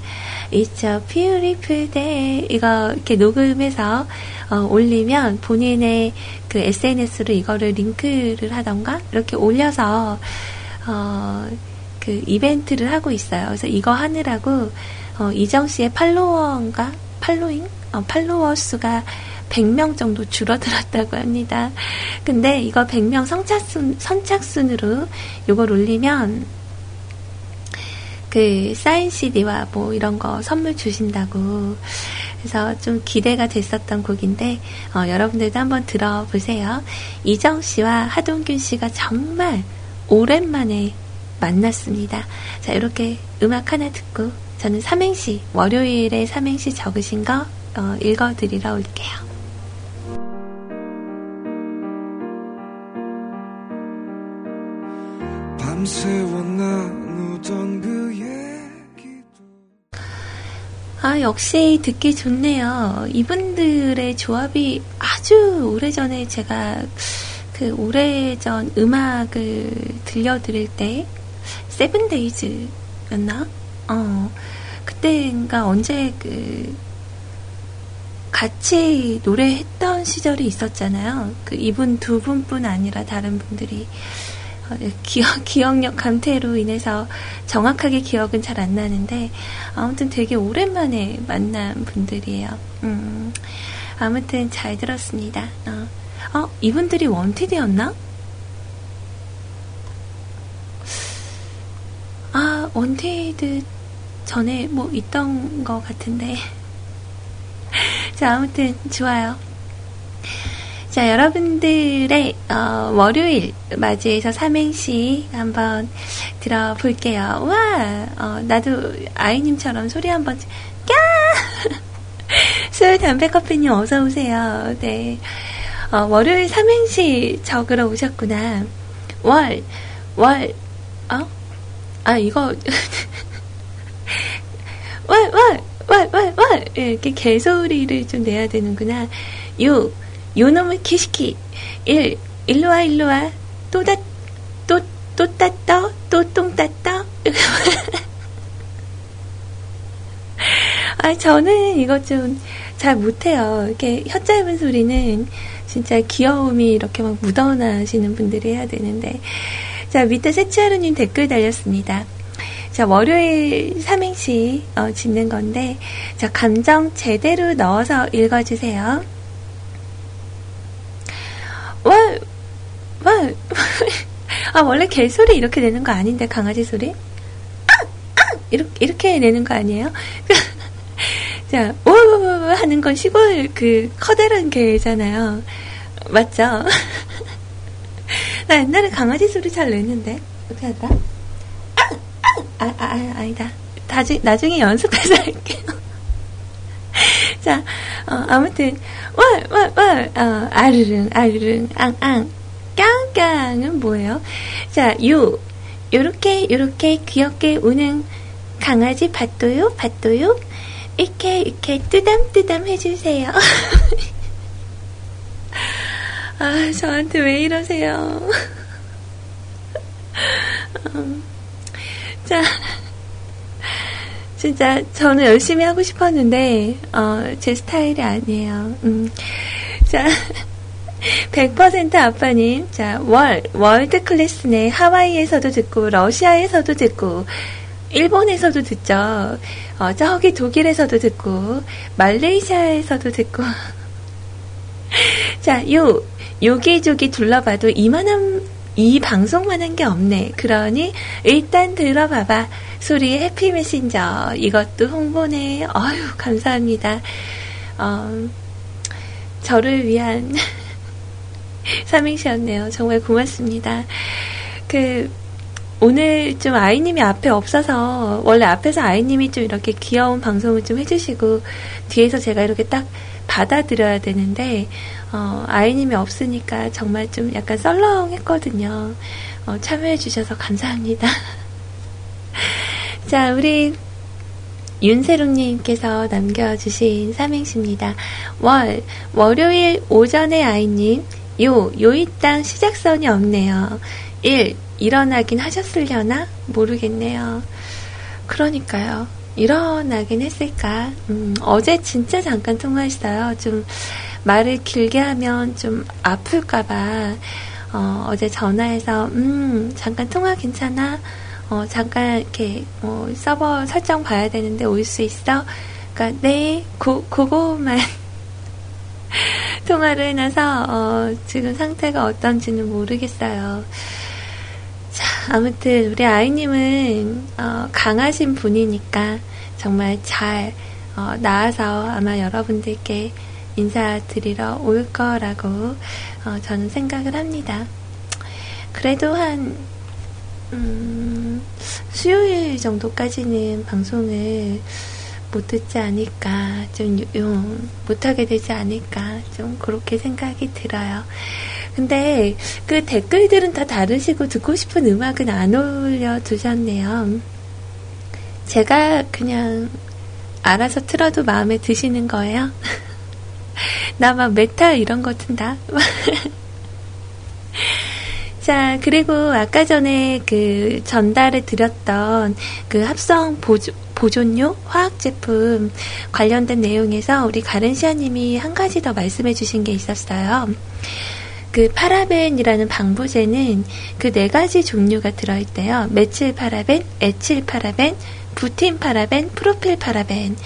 It's a beautiful day 이거 이렇게 녹음해서 어, 올리면 본인의 그 SNS로 이거를 링크를 하던가 이렇게 올려서 어, 그 이벤트를 하고 있어요. 그래서 이거 하느라고 어, 이정 씨의 팔로워인가 팔로잉 어, 팔로워 수가 100명 정도 줄어들었다고 합니다. 근데 이거 100명 선착순, 선착순으로 이걸 올리면 그 사인 CD와 뭐 이런 거 선물 주신다고 그래서 좀 기대가 됐었던 곡인데 어, 여러분들도 한번 들어보세요. 이정 씨와 하동균 씨가 정말 오랜만에 만났습니다. 자 이렇게 음악 하나 듣고 저는 삼행시 월요일에 삼행시 적으신 거 어, 읽어드리러 올게요. 그아 역시 듣기 좋네요. 이분들의 조합이 아주 오래전에 제가 그 오래전 음악을 들려드릴 때 세븐데이즈였나? 어 그때인가 언제 그 같이 노래했던 시절이 있었잖아요. 그 이분 두 분뿐 아니라 다른 분들이 어, 기억, 기억력 감퇴로 인해서 정확하게 기억은 잘 안 나는데, 아무튼 되게 오랜만에 만난 분들이에요. 음, 아무튼 잘 들었습니다. 어, 어 이분들이 원티드였나? 아, 원티드 전에 뭐 있던 것 같은데. 자, 아무튼 좋아요. 자, 여러분들의 어, 월요일 맞이해서 삼행시 한번 들어볼게요. 와, 어, 나도 아이님처럼 소리 한번 까! 술, 담배, 커피님 어서 오세요. 네, 어, 월요일 삼행시 적으러 오셨구나. 월, 월, 어? 아, 이거 월, 월 이렇게 개소리를 좀 내야 되는구나. 유 요놈의 키시키. 일, 일로와, 일로와. 또 다, 또, 또 따떠, 또똥 따떠. 아, 저는 이거 좀잘 못해요. 이렇게 혀 짧은 소리는 진짜 귀여움이 이렇게 막 묻어나시는 분들이 해야 되는데. 자, 밑에 세치하루님 댓글 달렸습니다. 자, 월요일 삼행시 어, 짓는 건데, 자, 감정 제대로 넣어서 읽어주세요. 월, 월, 아, 원래 개 소리 이렇게 내는 거 아닌데, 강아지 소리? 이렇게, 이렇게 내는 거 아니에요? 자, 오 하는 건 시골 그 커다란 개잖아요. 맞죠? 나 옛날에 강아지 소리 잘 냈는데. 어떻게 할까? 아! 아! 아, 아, 아니다. 나중, 나중에 연습해서 할게요. 자, 어, 아무튼, 월, 월, 월, 어, 아르릉, 아르릉, 앙, 앙. 깡깡은 뭐예요? 자, 유, 요렇게 요렇게 귀엽게 우는 강아지 밭도요 밭도요 이렇게 이렇게 뜨담뜨담 해주세요. 아 저한테 왜 이러세요? 음, 자 진짜 저는 열심히 하고 싶었는데 어, 제 스타일이 아니에요. 음, 자. 100% 아빠님, 자, 월, 월드 클래스네. 하와이에서도 듣고, 러시아에서도 듣고, 일본에서도 듣죠. 어, 저기 독일에서도 듣고, 말레이시아에서도 듣고. 자, 요, 요기저기 둘러봐도 이만한, 이 방송만 한 게 없네. 그러니, 일단 들어봐봐. 소리 해피 메신저. 이것도 홍보네. 어휴, 감사합니다. 어, 저를 위한 삼행시였네요. 정말 고맙습니다. 그, 오늘 좀 아이님이 앞에 없어서, 원래 앞에서 아이님이 좀 이렇게 귀여운 방송을 좀 해주시고, 뒤에서 제가 이렇게 딱 받아들여야 되는데, 어, 아이님이 없으니까 정말 좀 약간 썰렁했거든요. 어, 참여해주셔서 감사합니다. 자, 우리 윤세롱님께서 남겨주신 삼행시입니다. 월, 월요일 오전에 아이님, 요, 요이 땅 시작선이 없네요. 1. 일어나긴 하셨으려나? 모르겠네요. 그러니까요. 일어나긴 했을까? 음, 어제 진짜 잠깐 통화했어요. 좀 말을 길게 하면 좀 아플까봐, 어, 어제 전화해서, 음, 잠깐 통화 괜찮아? 어, 잠깐 이렇게, 뭐, 서버 설정 봐야 되는데 올 수 있어? 그니까, 네, 고, 그거만 통화를 해놔서 어, 지금 상태가 어떤지는 모르겠어요. 자, 아무튼 우리 아이님은 어, 강하신 분이니까 정말 잘 어, 나와서 아마 여러분들께 인사드리러 올 거라고 어, 저는 생각을 합니다. 그래도 한 음, 수요일 정도까지는 방송을 못 듣지 않을까, 좀, 음, 못하게 되지 않을까, 좀 그렇게 생각이 들어요. 근데 그 댓글들은 다 다르시고 듣고 싶은 음악은 안 올려 두셨네요. 제가 그냥 알아서 틀어도 마음에 드시는 거예요? 나 막 메탈 이런 거 튼다. 자, 그리고 아까 전에 그 전달해 드렸던 그 합성 보조, 보존료 화학 제품 관련된 내용에서 우리 가른시아 님이 한 가지 더 말씀해 주신 게 있었어요. 그 파라벤이라는 방부제는 그 네 가지 종류가 들어있대요. 메칠 파라벤, 에칠 파라벤, 부틸 파라벤, 프로필 파라벤.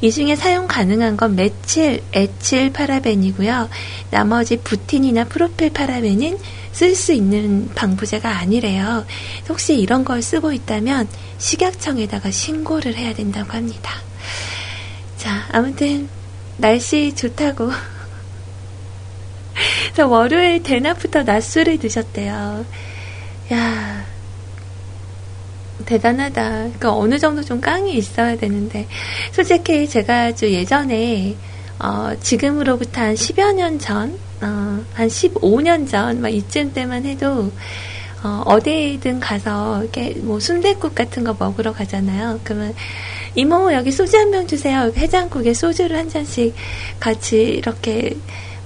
이 중에 사용 가능한 건 메칠, 에칠 파라벤이고요. 나머지 부틴이나 프로필 파라벤은 쓸 수 있는 방부제가 아니래요. 혹시 이런 걸 쓰고 있다면 식약청에다가 신고를 해야 된다고 합니다. 자, 아무튼 날씨 좋다고. 저 월요일 대낮부터 낮술을 드셨대요. 야, 대단하다. 그러니까 어느 정도 좀 깡이 있어야 되는데, 솔직히 제가 좀 예전에, 어, 지금으로부터 한 10여 년 전, 어, 한 15년 전, 막 이쯤 때만 해도, 어, 어디든 가서, 이렇게 뭐 순대국 같은 거 먹으러 가잖아요. 그러면, 이모, 여기 소주 한 병 주세요. 해장국에 소주를 한 잔씩 같이 이렇게,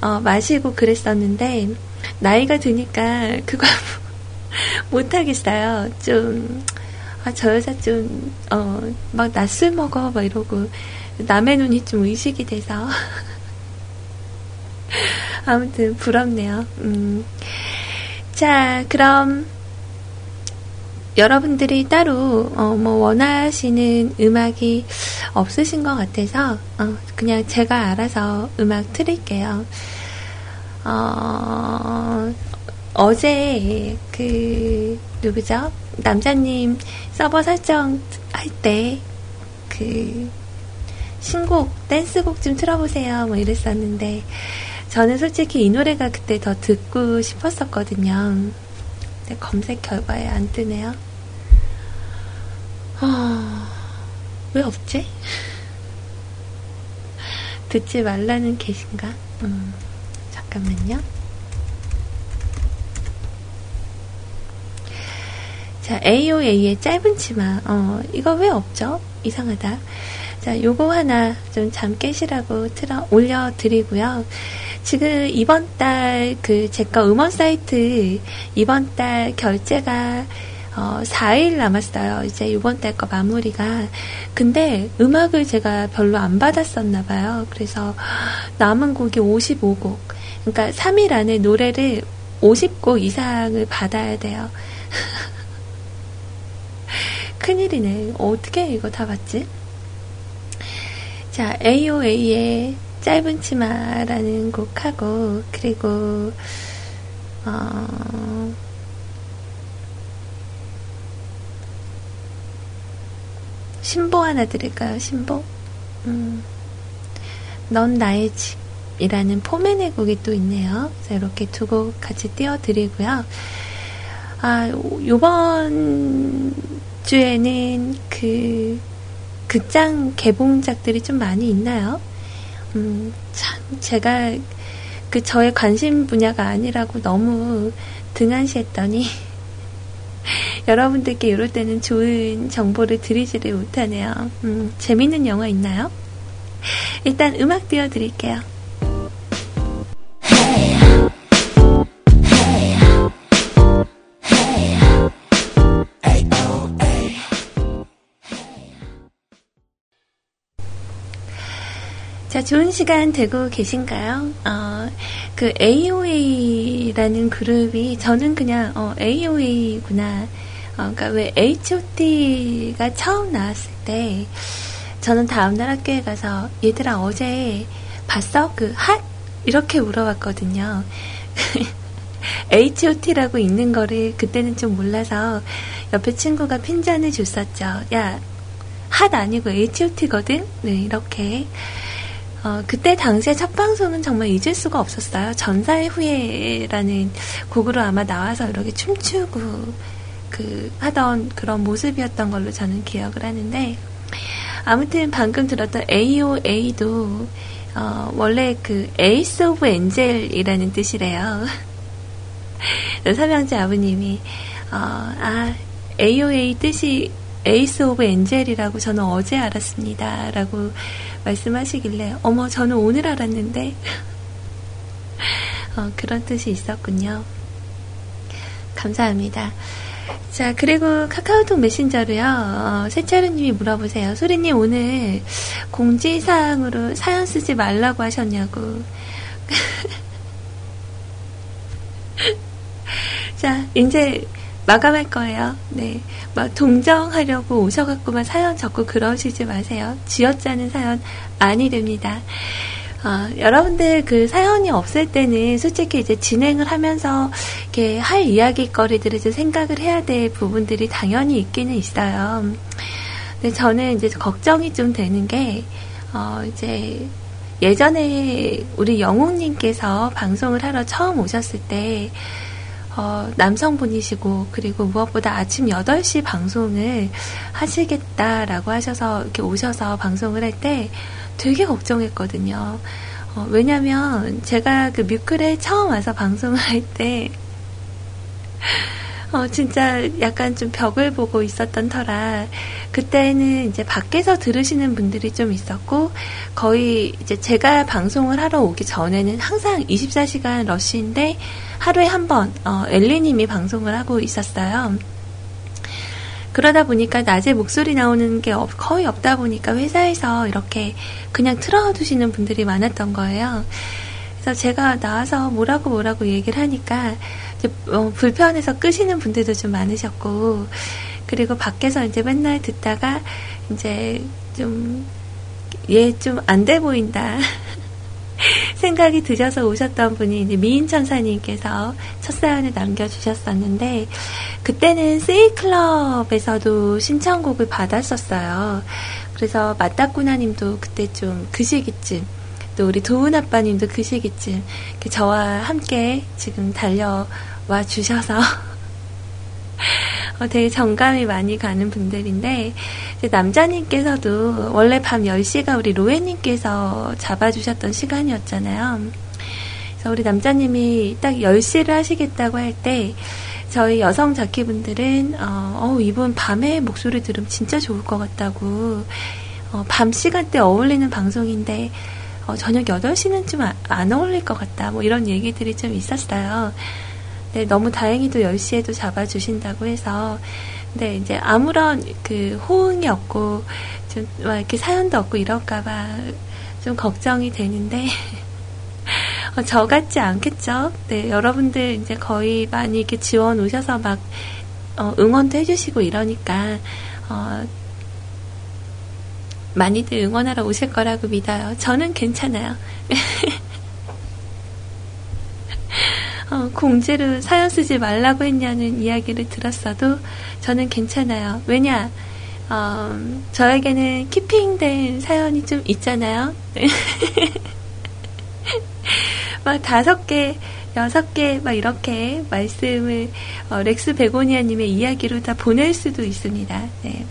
어, 마시고 그랬었는데, 나이가 드니까 그거 못 하겠어요. 좀, 아, 저 여자 좀, 어, 막 낮술 먹어, 막 이러고, 남의 눈이 좀 의식이 돼서. 아무튼, 부럽네요. 음. 자, 그럼, 여러분들이 따로, 어, 뭐, 원하시는 음악이 없으신 것 같아서, 어, 그냥 제가 알아서 음악 틀을게요. 어, 어제, 그, 누구죠? 남자님 서버 설정 할 때 그 신곡 댄스곡 좀 틀어보세요 뭐 이랬었는데 저는 솔직히 이 노래가 그때 더 듣고 싶었었거든요. 근데 검색 결과에 안 뜨네요. 어, 왜 없지? 듣지 말라는 계신가? 음, 잠깐만요. 자, AOA의 짧은 치마. 어, 이거 왜 없죠? 이상하다. 자, 요거 하나 좀 잠 깨시라고 틀어 올려드리고요. 지금 이번 달 그 제거 음원 사이트 이번 달 결제가 어, 4일 남았어요. 이제 이번 달 거 마무리가. 근데 음악을 제가 별로 안 받았었나 봐요. 그래서 남은 곡이 55곡. 그러니까 3일 안에 노래를 50곡 이상을 받아야 돼요. 큰일이네. 어떻게 이거 다 받지? 자, AOA의 짧은 치마라는 곡하고, 그리고, 어, 신보 하나 들을까요? 신보? 음, 넌 나의 집이라는 포맨의 곡이 또 있네요. 자, 이렇게 두 곡 같이 띄워드리고요. 아, 요번 주에는 그, 극장 개봉작들이 좀 많이 있나요? 음, 참, 제가 그 저의 관심 분야가 아니라고 너무 등한시했더니 여러분들께 이럴 때는 좋은 정보를 드리지를 못하네요. 음, 재밌는 영화 있나요? 일단 음악 띄워드릴게요. 자, 좋은 시간 되고 계신가요? 어, 그 AOA라는 그룹이 저는 그냥 어, AOA구나. 어, 그러니까 왜 H.O.T가 처음 나왔을 때 저는 다음 날 학교에 가서 얘들아 어제 봤어? 그 핫? 이렇게 물어봤거든요. H.O.T라고 있는 거를 그때는 좀 몰라서 옆에 친구가 핀잔을 줬었죠. 야, 핫 아니고 H.O.T거든? 네, 이렇게. 어, 그때 당시에 첫 방송은 정말 잊을 수가 없었어요. 전사의 후예라는 곡으로 아마 나와서 이렇게 춤추고 그 하던 그런 모습이었던 걸로 저는 기억을 하는데 아무튼 방금 들었던 AOA도 어, 원래 그 Ace of Angel이라는 뜻이래요. 삼형제 아버님이 어, 아 AOA 뜻이 Ace of Angel이라고 저는 어제 알았습니다. 라고 말씀하시길래, 어머, 저는 오늘 알았는데, 어, 그런 뜻이 있었군요. 감사합니다. 자, 그리고 카카오톡 메신저로요, 어, 세차루님이 물어보세요. 소리님, 오늘 공지사항으로 사연 쓰지 말라고 하셨냐고. 자, 이제 마감할 거예요. 네. 막 동정하려고 오셔갖고만 사연 적고 그러시지 마세요. 쥐어짜는 사연 아니 됩니다. 어, 여러분들 그 사연이 없을 때는 솔직히 이제 진행을 하면서 이렇게 할 이야기거리들을 좀 생각을 해야 될 부분들이 당연히 있기는 있어요. 근데 저는 이제 걱정이 좀 되는 게, 어, 이제 예전에 우리 영웅님께서 방송을 하러 처음 오셨을 때, 어, 남성분이시고 그리고 무엇보다 아침 8시 방송을 하시겠다라고 하셔서 이렇게 오셔서 방송을 할 때 되게 걱정했거든요. 어, 왜냐면 제가 그 뮤클에 처음 와서 방송을 할 때 어, 진짜 약간 좀 벽을 보고 있었던 터라, 그때는 이제 밖에서 들으시는 분들이 좀 있었고, 거의 이제 제가 방송을 하러 오기 전에는 항상 24시간 러시인데, 하루에 한 번, 어, 엘리님이 방송을 하고 있었어요. 그러다 보니까 낮에 목소리 나오는 게 거의 없다 보니까 회사에서 이렇게 그냥 틀어두시는 분들이 많았던 거예요. 그래서 제가 나와서 뭐라고 뭐라고 얘기를 하니까 어, 불편해서 끄시는 분들도 좀 많으셨고 그리고 밖에서 이제 맨날 듣다가 이제 좀 얘 좀 안 돼 보인다 생각이 드셔서 오셨던 분이 이제 미인 천사님께서 첫 사연을 남겨주셨었는데 그때는 세이클럽에서도 신청곡을 받았었어요. 그래서 맞다꾸나 님도 그때 좀 그 시기쯤 또 우리 도훈 아빠님도 그 시기쯤 저와 함께 지금 달려 와 주셔서 어, 되게 정감이 많이 가는 분들인데 남자님께서도 원래 밤 10시가 우리 로에님께서 잡아주셨던 시간이었잖아요. 그래서 우리 남자님이 딱 10시를 하시겠다고 할 때 저희 여성 자키분들은 어, 어, 이분 밤에 목소리 들으면 진짜 좋을 것 같다고 어, 밤 시간대 어울리는 방송인데 어, 저녁 8시는 좀 안 어울릴 것 같다. 뭐 이런 얘기들이 좀 있었어요. 네, 너무 다행히도 10시에도 잡아주신다고 해서 근데 이제 아무런 그 호응이 없고 좀 이렇게 사연도 없고 이럴까봐 좀 걱정이 되는데 어, 저 같지 않겠죠? 네, 여러분들 이제 거의 많이 이렇게 지원 오셔서 막 어, 응원도 해주시고 이러니까 어, 많이들 응원하러 오실 거라고 믿어요. 저는 괜찮아요. 어, 공지로 사연 쓰지 말라고 했냐는 이야기를 들었어도 저는 괜찮아요. 왜냐, 어, 저에게는 키핑된 사연이 좀 있잖아요. 막 다섯 개, 여섯 개, 막 이렇게 말씀을, 어, 렉스 베고니아님의 이야기로 다 보낼 수도 있습니다. 네.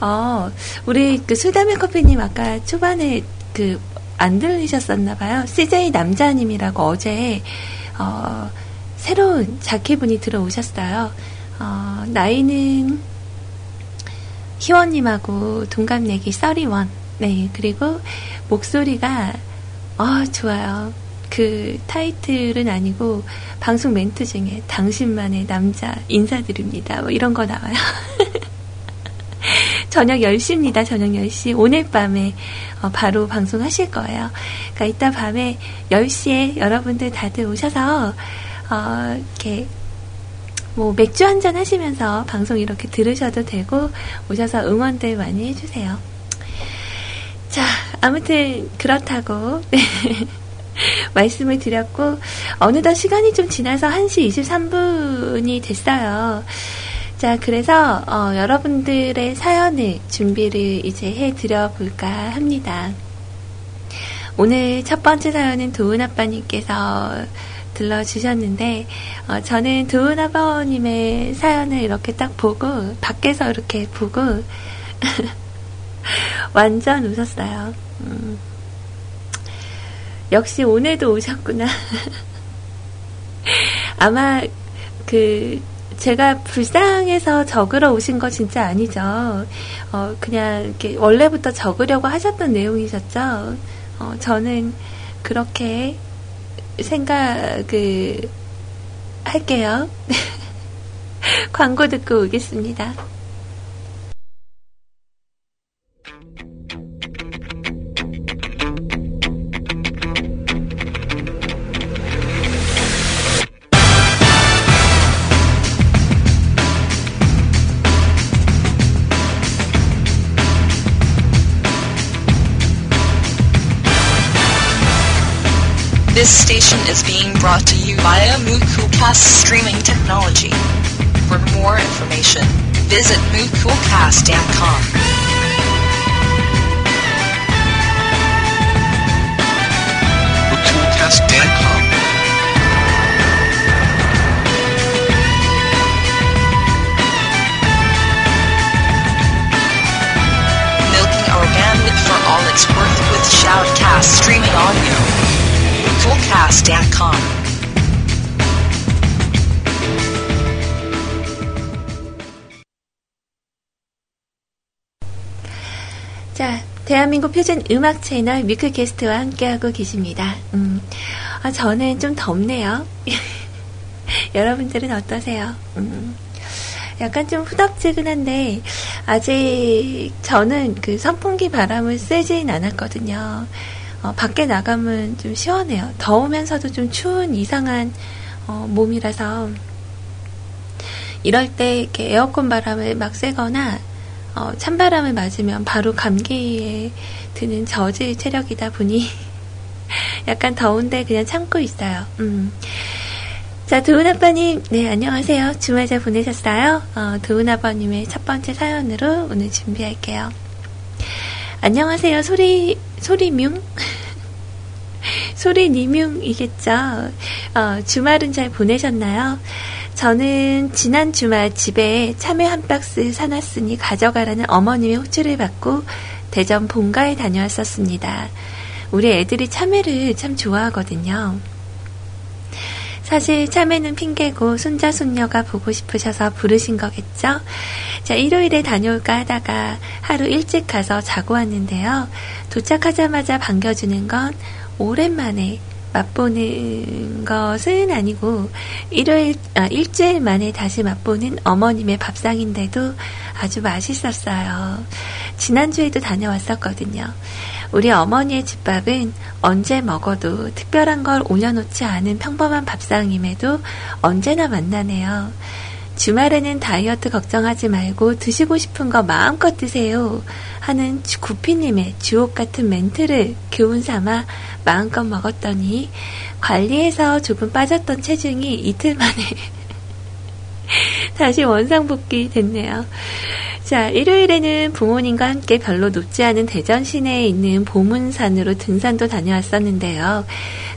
어, 우리 그 수다메 커피님 아까 초반에 그, 안 들리셨었나 봐요. CJ 남자님이라고 어제, 어, 새로운 자켓분이 들어오셨어요. 어, 나이는 희원님하고 동갑내기 써리원. 네, 그리고 목소리가, 어, 좋아요. 그 타이틀은 아니고 방송 멘트 중에 당신만의 남자 인사드립니다. 뭐 이런 거 나와요. 저녁 10시입니다. 저녁 10시. 오늘 밤에 어, 바로 방송하실 거예요. 그러니까 이따 밤에 10시에 여러분들 다들 오셔서 어, 이렇게 뭐 맥주 한 잔 하시면서 방송 이렇게 들으셔도 되고 오셔서 응원들 많이 해주세요. 자, 아무튼 그렇다고 네. 말씀을 드렸고 어느덧 시간이 좀 지나서 1시 23분이 됐어요. 자, 그래서 어, 여러분들의 사연을 준비를 이제 해드려 볼까 합니다. 오늘 첫 번째 사연은 도은 아빠님께서 들러주셨는데, 어, 저는 도은 아버님의 사연을 이렇게 딱 보고, 밖에서 이렇게 보고, 완전 웃었어요. 음. 역시 오늘도 오셨구나. 아마 그 제가 불쌍해서 적으러 오신 거 진짜 아니죠. 어, 그냥 이렇게 원래부터 적으려고 하셨던 내용이셨죠. 어, 저는 그렇게 생각을 할게요. 광고 듣고 오겠습니다. This station is being brought to you via MooCoolcast streaming technology. For more information, visit moocoolcast.com. MooCoolcast.com. Milking our bandwidth for all it's worth with Shoutcast streaming audio. MooCoolcast.com. 자, 대한민국 표준 음악 채널 뮤클캐스트와 함께하고 계십니다. 음, 아, 저는 좀 덥네요. 여러분들은 어떠세요? 음, 약간 좀 후덥지근한데, 아직 저는 그 선풍기 바람을 쐬진 않았거든요. 어, 밖에 나가면 좀 시원해요. 더우면서도 좀 추운 이상한 어, 몸이라서, 이럴 때 이렇게 에어컨 바람을 막 쐬거나, 어, 찬바람을 맞으면 바로 감기에 드는 저질 체력이다 보니 약간 더운데 그냥 참고 있어요. 음. 자, 도은 아빠님, 네, 안녕하세요. 주말 잘 보내셨어요? 어, 도은 아빠님의 첫 번째 사연으로 오늘 준비할게요. 안녕하세요. 소리, 소리뮨? 소리니뮨이겠죠? 어, 주말은 잘 보내셨나요? 저는 지난 주말 집에 참외 한 박스 사놨으니 가져가라는 어머님의 호출을 받고 대전 본가에 다녀왔었습니다. 우리 애들이 참외를 참 좋아하거든요. 사실 참외는 핑계고 손자 손녀가 보고 싶으셔서 부르신 거겠죠? 자, 일요일에 다녀올까 하다가 하루 일찍 가서 자고 왔는데요. 도착하자마자 반겨주는 건 오랜만에 맛보는 것은 아니고 일요일 아, 일주일 만에 다시 맛보는 어머님의 밥상인데도 아주 맛있었어요. 지난주에도 다녀왔었거든요. 우리 어머니의 집밥은 언제 먹어도 특별한 걸 올려놓지 않은 평범한 밥상임에도 언제나 만나네요. 주말에는 다이어트 걱정하지 말고 드시고 싶은 거 마음껏 드세요. 하는 구피님의 주옥 같은 멘트를 교훈 삼아 마음껏 먹었더니 관리해서 조금 빠졌던 체중이 이틀 만에 다시 원상복귀 됐네요. 자, 일요일에는 부모님과 함께 별로 높지 않은 대전 시내에 있는 보문산으로 등산도 다녀왔었는데요.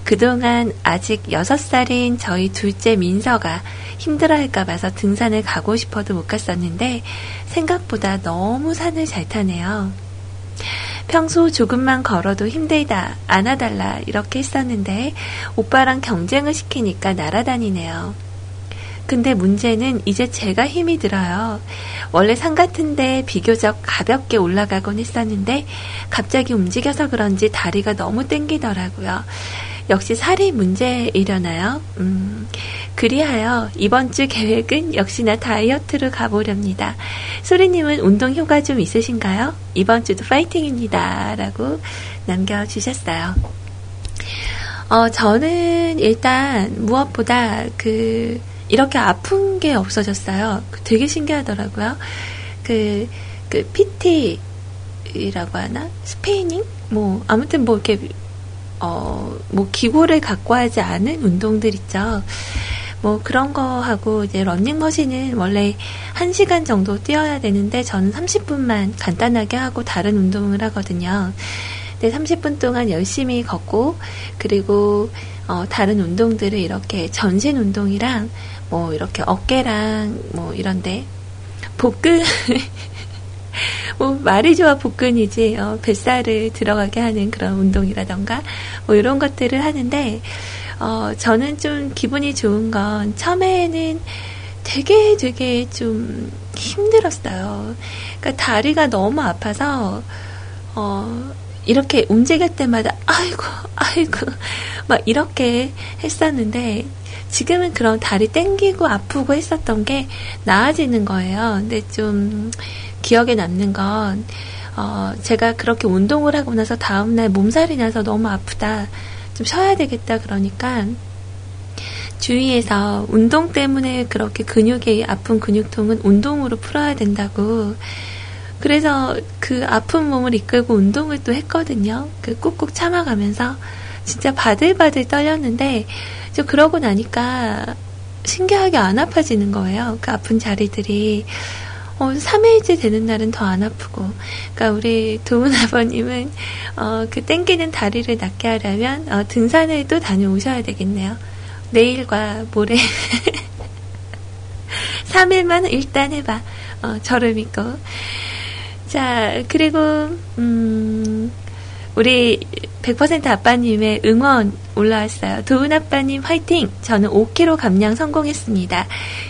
그동안 아직 6살인 저희 둘째 민서가 힘들어할까 봐서 등산을 가고 싶어도 못 갔었는데 생각보다 너무 산을 잘 타네요. 평소 조금만 걸어도 힘들다, 안아달라 이렇게 했었는데 오빠랑 경쟁을 시키니까 날아다니네요. 근데 문제는 이제 제가 힘이 들어요. 원래 산 같은데 비교적 가볍게 올라가곤 했었는데 갑자기 움직여서 그런지 다리가 너무 땡기더라고요. 역시 살이 문제이려나요? 음, 그리하여 이번 주 계획은 역시나 다이어트로 가보렵니다. 소리님은 운동 효과 좀 있으신가요? 이번 주도 파이팅입니다. 라고 남겨주셨어요. 어, 저는 일단 무엇보다 그, 이렇게 아픈 게 없어졌어요. 되게 신기하더라고요. 그, 그, PT라고 하나? 스페이닝? 뭐, 아무튼 뭐 이렇게, 어, 뭐 기구를 갖고 하지 않은 운동들 있죠. 뭐 그런 거 하고 이제 런닝머신은 원래 1시간 정도 뛰어야 되는데 저는 30분만 간단하게 하고 다른 운동을 하거든요. 근데 30분 동안 열심히 걷고 그리고 어, 다른 운동들을 이렇게 전신 운동이랑 뭐 이렇게 어깨랑 뭐 이런데 복근 뭐 말이 좋아 복근이지 어, 뱃살을 들어가게 하는 그런 운동이라던가 뭐 이런 것들을 하는데 어, 저는 좀 기분이 좋은 건 처음에는 되게 되게 좀 힘들었어요. 그러니까 다리가 너무 아파서 어, 이렇게 움직일 때마다 아이고 아이고 막 이렇게 했었는데 지금은 그런 다리 땡기고 아프고 했었던 게 나아지는 거예요. 근데 좀 기억에 남는 건, 어, 제가 그렇게 운동을 하고 나서 다음날 몸살이 나서 너무 아프다. 좀 쉬어야 되겠다. 그러니까, 주위에서 운동 때문에 그렇게 근육이 아픈 근육통은 운동으로 풀어야 된다고. 그래서 그 아픈 몸을 이끌고 운동을 또 했거든요. 그 꾹꾹 참아가면서. 진짜 바들바들 떨렸는데, 저 그러고 나니까 신기하게 안 아파지는 거예요. 그 아픈 자리들이. 어, 3일째 되는 날은 더 안 아프고. 그러니까 우리 도훈 아버님은, 어, 그 땡기는 다리를 낫게 하려면, 어, 등산을 또 다녀오셔야 되겠네요. 내일과 모레. 3일만 일단 해봐. 어, 저를 믿고. 자, 그리고, 음, 우리 100% 아빠님의 응원 올라왔어요. 도훈 아빠님 화이팅! 저는 5kg 감량 성공했습니다.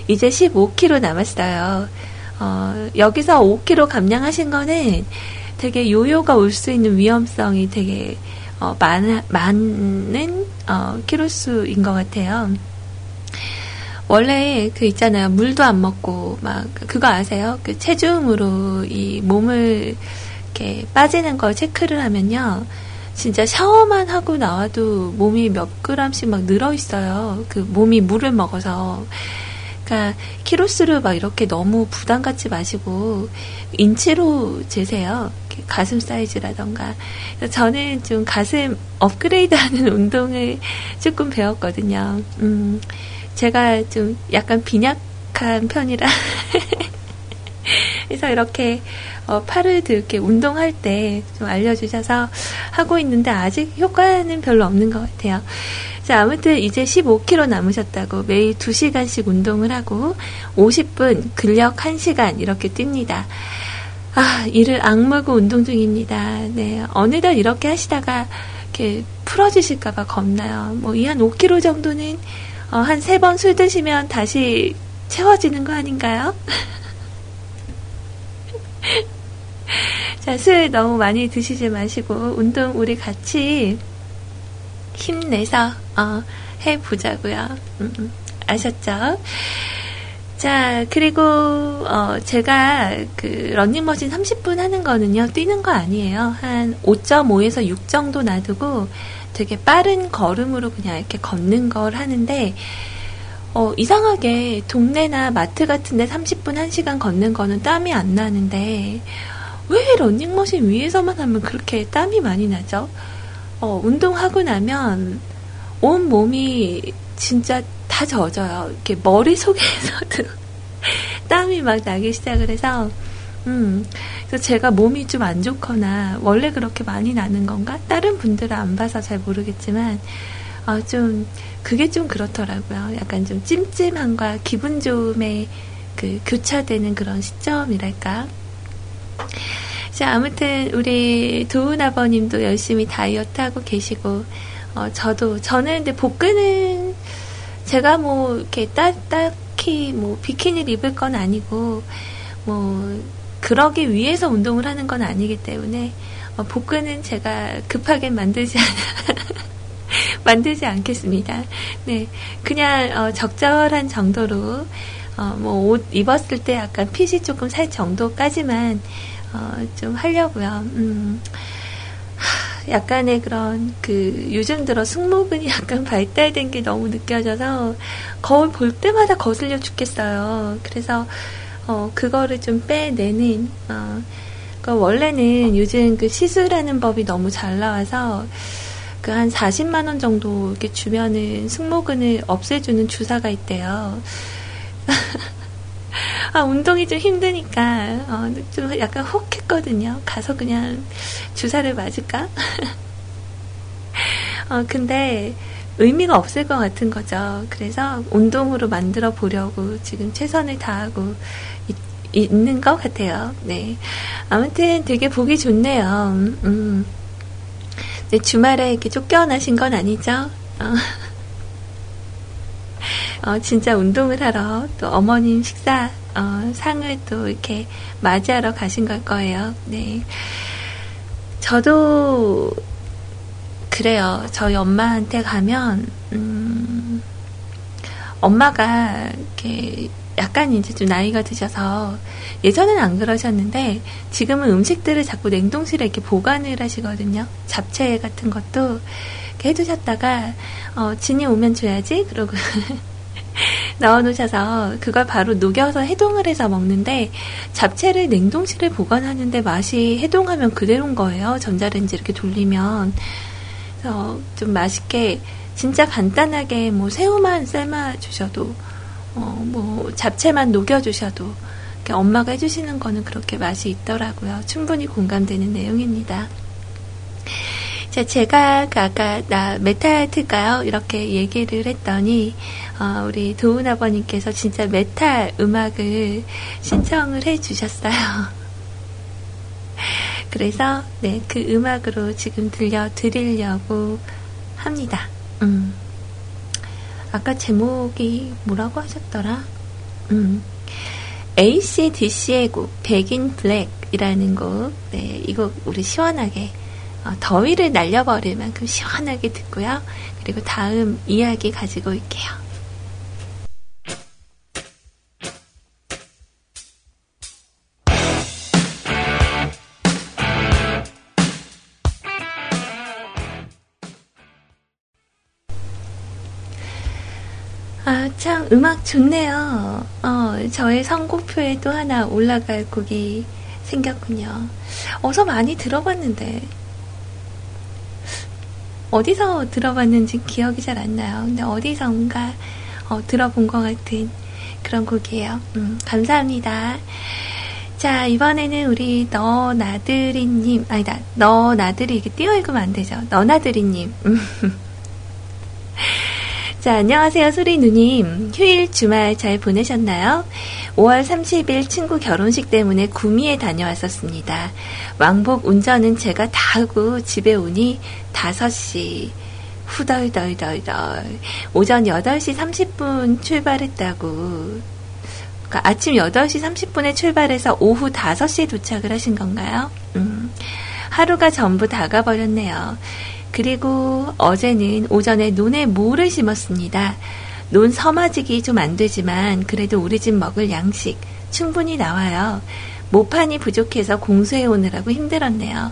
이제 15kg 남았어요. 어, 여기서 5kg 감량하신 거는 되게 요요가 올 수 있는 위험성이 되게 어, 많, 많은 어, 키로수인 것 같아요. 원래 그 있잖아요. 물도 안 먹고 막 그거 아세요? 그 체중으로 이 몸을 이렇게 빠지는 걸 체크를 하면요. 진짜 샤워만 하고 나와도 몸이 몇 그램씩 막 늘어 있어요. 그 몸이 물을 먹어서. 그러니까 키로수를 막 이렇게 너무 부담 갖지 마시고 인치로 재세요. 가슴 사이즈라던가. 저는 좀 가슴 업그레이드하는 운동을 조금 배웠거든요. 음, 제가 좀 약간 빈약한 편이라. 그래서 이렇게 어, 팔을 들게 운동할 때 좀 알려주셔서 하고 있는데 아직 효과는 별로 없는 것 같아요. 자, 아무튼 이제 15km 남으셨다고 매일 2시간씩 운동을 하고 50분 근력 1시간 이렇게 뜁니다. 아, 이를 악물고 운동 중입니다. 네. 어느덧 이렇게 하시다가 이렇게 풀어지실까봐 겁나요. 뭐, 이 한 5km 정도는 어, 한세 번 술 드시면 다시 채워지는 거 아닌가요? 자, 술 너무 많이 드시지 마시고, 운동 우리 같이 힘내서, 어, 해보자고요. 음, 음. 아셨죠? 자, 그리고, 어, 제가 그, 런닝머신 30분 하는 거는요, 뛰는 거 아니에요. 한 5.5에서 6 정도 놔두고 되게 빠른 걸음으로 그냥 이렇게 걷는 걸 하는데, 어, 이상하게 동네나 마트 같은데 30분 1시간 걷는 거는 땀이 안 나는데, 왜 런닝머신 위에서만 하면 그렇게 땀이 많이 나죠? 어, 운동하고 나면 온 몸이 진짜 다 젖어요. 이렇게 머릿속에서도 땀이 막 나기 시작을 해서, 음, 그래서 제가 몸이 좀 안 좋거나, 원래 그렇게 많이 나는 건가? 다른 분들은 안 봐서 잘 모르겠지만, 어, 좀, 그게 좀 그렇더라고요. 약간 좀 찜찜함과 기분 좋음의 그 교차되는 그런 시점이랄까. 자, 아무튼 우리 도훈 아버님도 열심히 다이어트 하고 계시고, 어, 저도, 저는 근데 복근은 제가 뭐, 이렇게 따, 딱히 뭐, 비키니를 입을 건 아니고, 뭐, 그러기 위해서 운동을 하는 건 아니기 때문에, 어, 복근은 제가 급하게 만들지 않아. 만들지 않겠습니다. 네. 그냥, 어, 적절한 정도로, 어, 뭐, 옷 입었을 때 약간 핏이 조금 살 정도까지만, 어, 좀 하려고요. 음. 약간의 그런 그 요즘 들어 승모근이 약간 발달된 게 너무 느껴져서 거울 볼 때마다 거슬려 죽겠어요. 그래서 어 그거를 좀 빼내는 어 그러니까 원래는 요즘 그 시술하는 법이 너무 잘 나와서 그 한 40만 원 정도 이렇게 주면은 승모근을 없애주는 주사가 있대요. 아, 운동이 좀 힘드니까, 어, 좀 약간 혹 했거든요. 가서 그냥 주사를 맞을까? 어, 근데 의미가 없을 것 같은 거죠. 그래서 운동으로 만들어 보려고 지금 최선을 다하고 있, 있는 것 같아요. 네. 아무튼 되게 보기 좋네요. 음. 네, 주말에 이렇게 쫓겨나신 건 아니죠? 어. 어, 진짜 운동을 하러 또 어머님 식사 어, 상을 또 이렇게 맞이하러 가신 걸 거예요. 네. 저도 그래요. 저희 엄마한테 가면 음, 엄마가 이렇게 약간 이제 좀 나이가 드셔서 예전엔 안 그러셨는데 지금은 음식들을 자꾸 냉동실에 이렇게 보관을 하시거든요. 잡채 같은 것도 이렇게 해두셨다가 어, 진이 오면 줘야지. 그러고 넣어놓으셔서 그걸 바로 녹여서 해동을 해서 먹는데 잡채를 냉동실에 보관하는데 맛이 해동하면 그대로인 거예요. 전자레인지 이렇게 돌리면. 그래서 좀 맛있게 진짜 간단하게 뭐 새우만 삶아 주셔도 어, 뭐 잡채만 녹여 주셔도 엄마가 해주시는 거는 그렇게 맛이 있더라고요. 충분히 공감되는 내용입니다. 자, 제가 그 아까 나 메탈 틀까요? 이렇게 얘기를 했더니 어, 우리 도훈 아버님께서 진짜 메탈 음악을 신청을 해 주셨어요. 그래서 네, 그 음악으로 지금 들려 드리려고 합니다. 음. 아까 제목이 뭐라고 하셨더라? 음. ACDC의 곡, 백인 블랙이라는 곡. 네, 이 곡 우리 시원하게 어, 더위를 날려버릴 만큼 시원하게 듣고요. 그리고 다음 이야기 가지고 올게요. 참, 음악 좋네요. 어, 저의 선곡표에 또 하나 올라갈 곡이 생겼군요. 어서 많이 들어봤는데, 어디서 들어봤는지 기억이 잘 안 나요. 근데 어디선가 어, 들어본 것 같은 그런 곡이에요. 음, 감사합니다. 자, 이번에는 우리 너 나들이님, 아니다, 너 나들이 이렇게 띄어 읽으면 안 되죠. 너 나들이님. 자, 안녕하세요, 소리 누님. 휴일 주말 잘 보내셨나요? 5월 30일 친구 결혼식 때문에 구미에 다녀왔었습니다. 왕복 운전은 제가 다 하고 집에 오니 5시. 후덜덜덜덜. 오전 8시 30분 출발했다고. 그러니까 아침 8시 30분에 출발해서 오후 5시에 도착을 하신 건가요? 음, 하루가 전부 다 가버렸네요. 그리고 어제는 오전에 논에 모를 심었습니다. 논 서마지기 좀 안 되지만 그래도 우리 집 먹을 양식 충분히 나와요. 모판이 부족해서 공수해 오느라고 힘들었네요.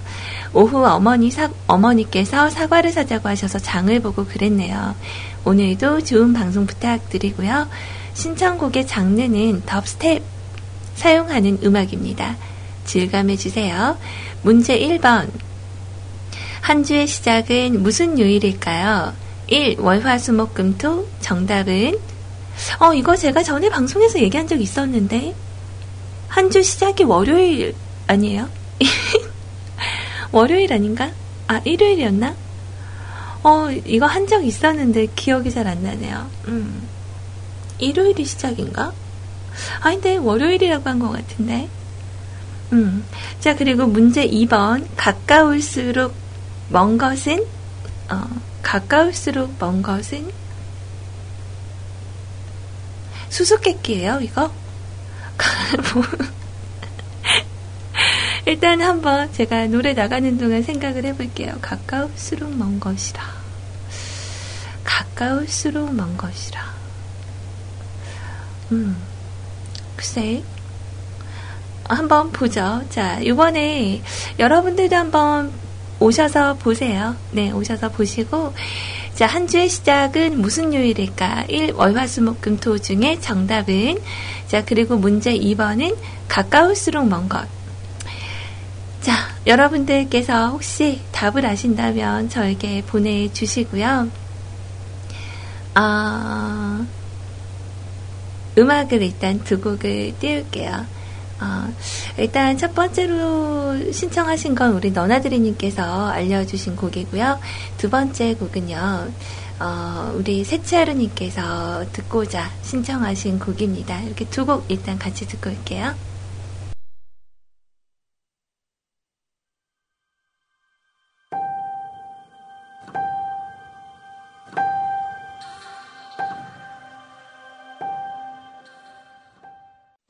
오후 어머니 사, 어머니께서 사과를 사자고 하셔서 장을 보고 그랬네요. 오늘도 좋은 방송 부탁드리고요. 신청곡의 장르는 덥스텝 사용하는 음악입니다. 질감해 주세요. 문제 1번. 한 주의 시작은 무슨 요일일까요? 1. 월화수목금토 정답은 어 이거 제가 전에 방송에서 얘기한 적 있었는데 한 주 시작이 월요일 아니에요? 월요일 아닌가? 아 일요일이었나? 어 이거 한 적 있었는데 기억이 잘 안 나네요. 음. 일요일이 시작인가? 아 근데 월요일이라고 한 것 같은데. 음. 자 그리고 문제 2번 가까울수록 먼 것은 어, 가까울수록 먼 것은 수수께끼예요, 이거? 뭐. 일단 한번 제가 노래 나가는 동안 생각을 해볼게요. 가까울수록 먼 것이라. 가까울수록 먼 것이라. 음, 글쎄. 한번 보죠. 자, 이번에 여러분들도 한번 오셔서 보세요. 네, 오셔서 보시고, 자, 한 주의 시작은 무슨 요일일까? 1. 월화수목금토 중에 정답은, 자, 그리고 문제 2번은 가까울수록 먼 것. 자, 여러분들께서 혹시 답을 아신다면 저에게 보내주시고요. 어, 음악을 일단 두 곡을 띄울게요. 어, 일단 첫 번째로 신청하신 건 우리 너나드리님께서 알려주신 곡이고요. 두 번째 곡은요. 어, 우리 세치하루님께서 듣고자 신청하신 곡입니다. 이렇게 두 곡 일단 같이 듣고 올게요.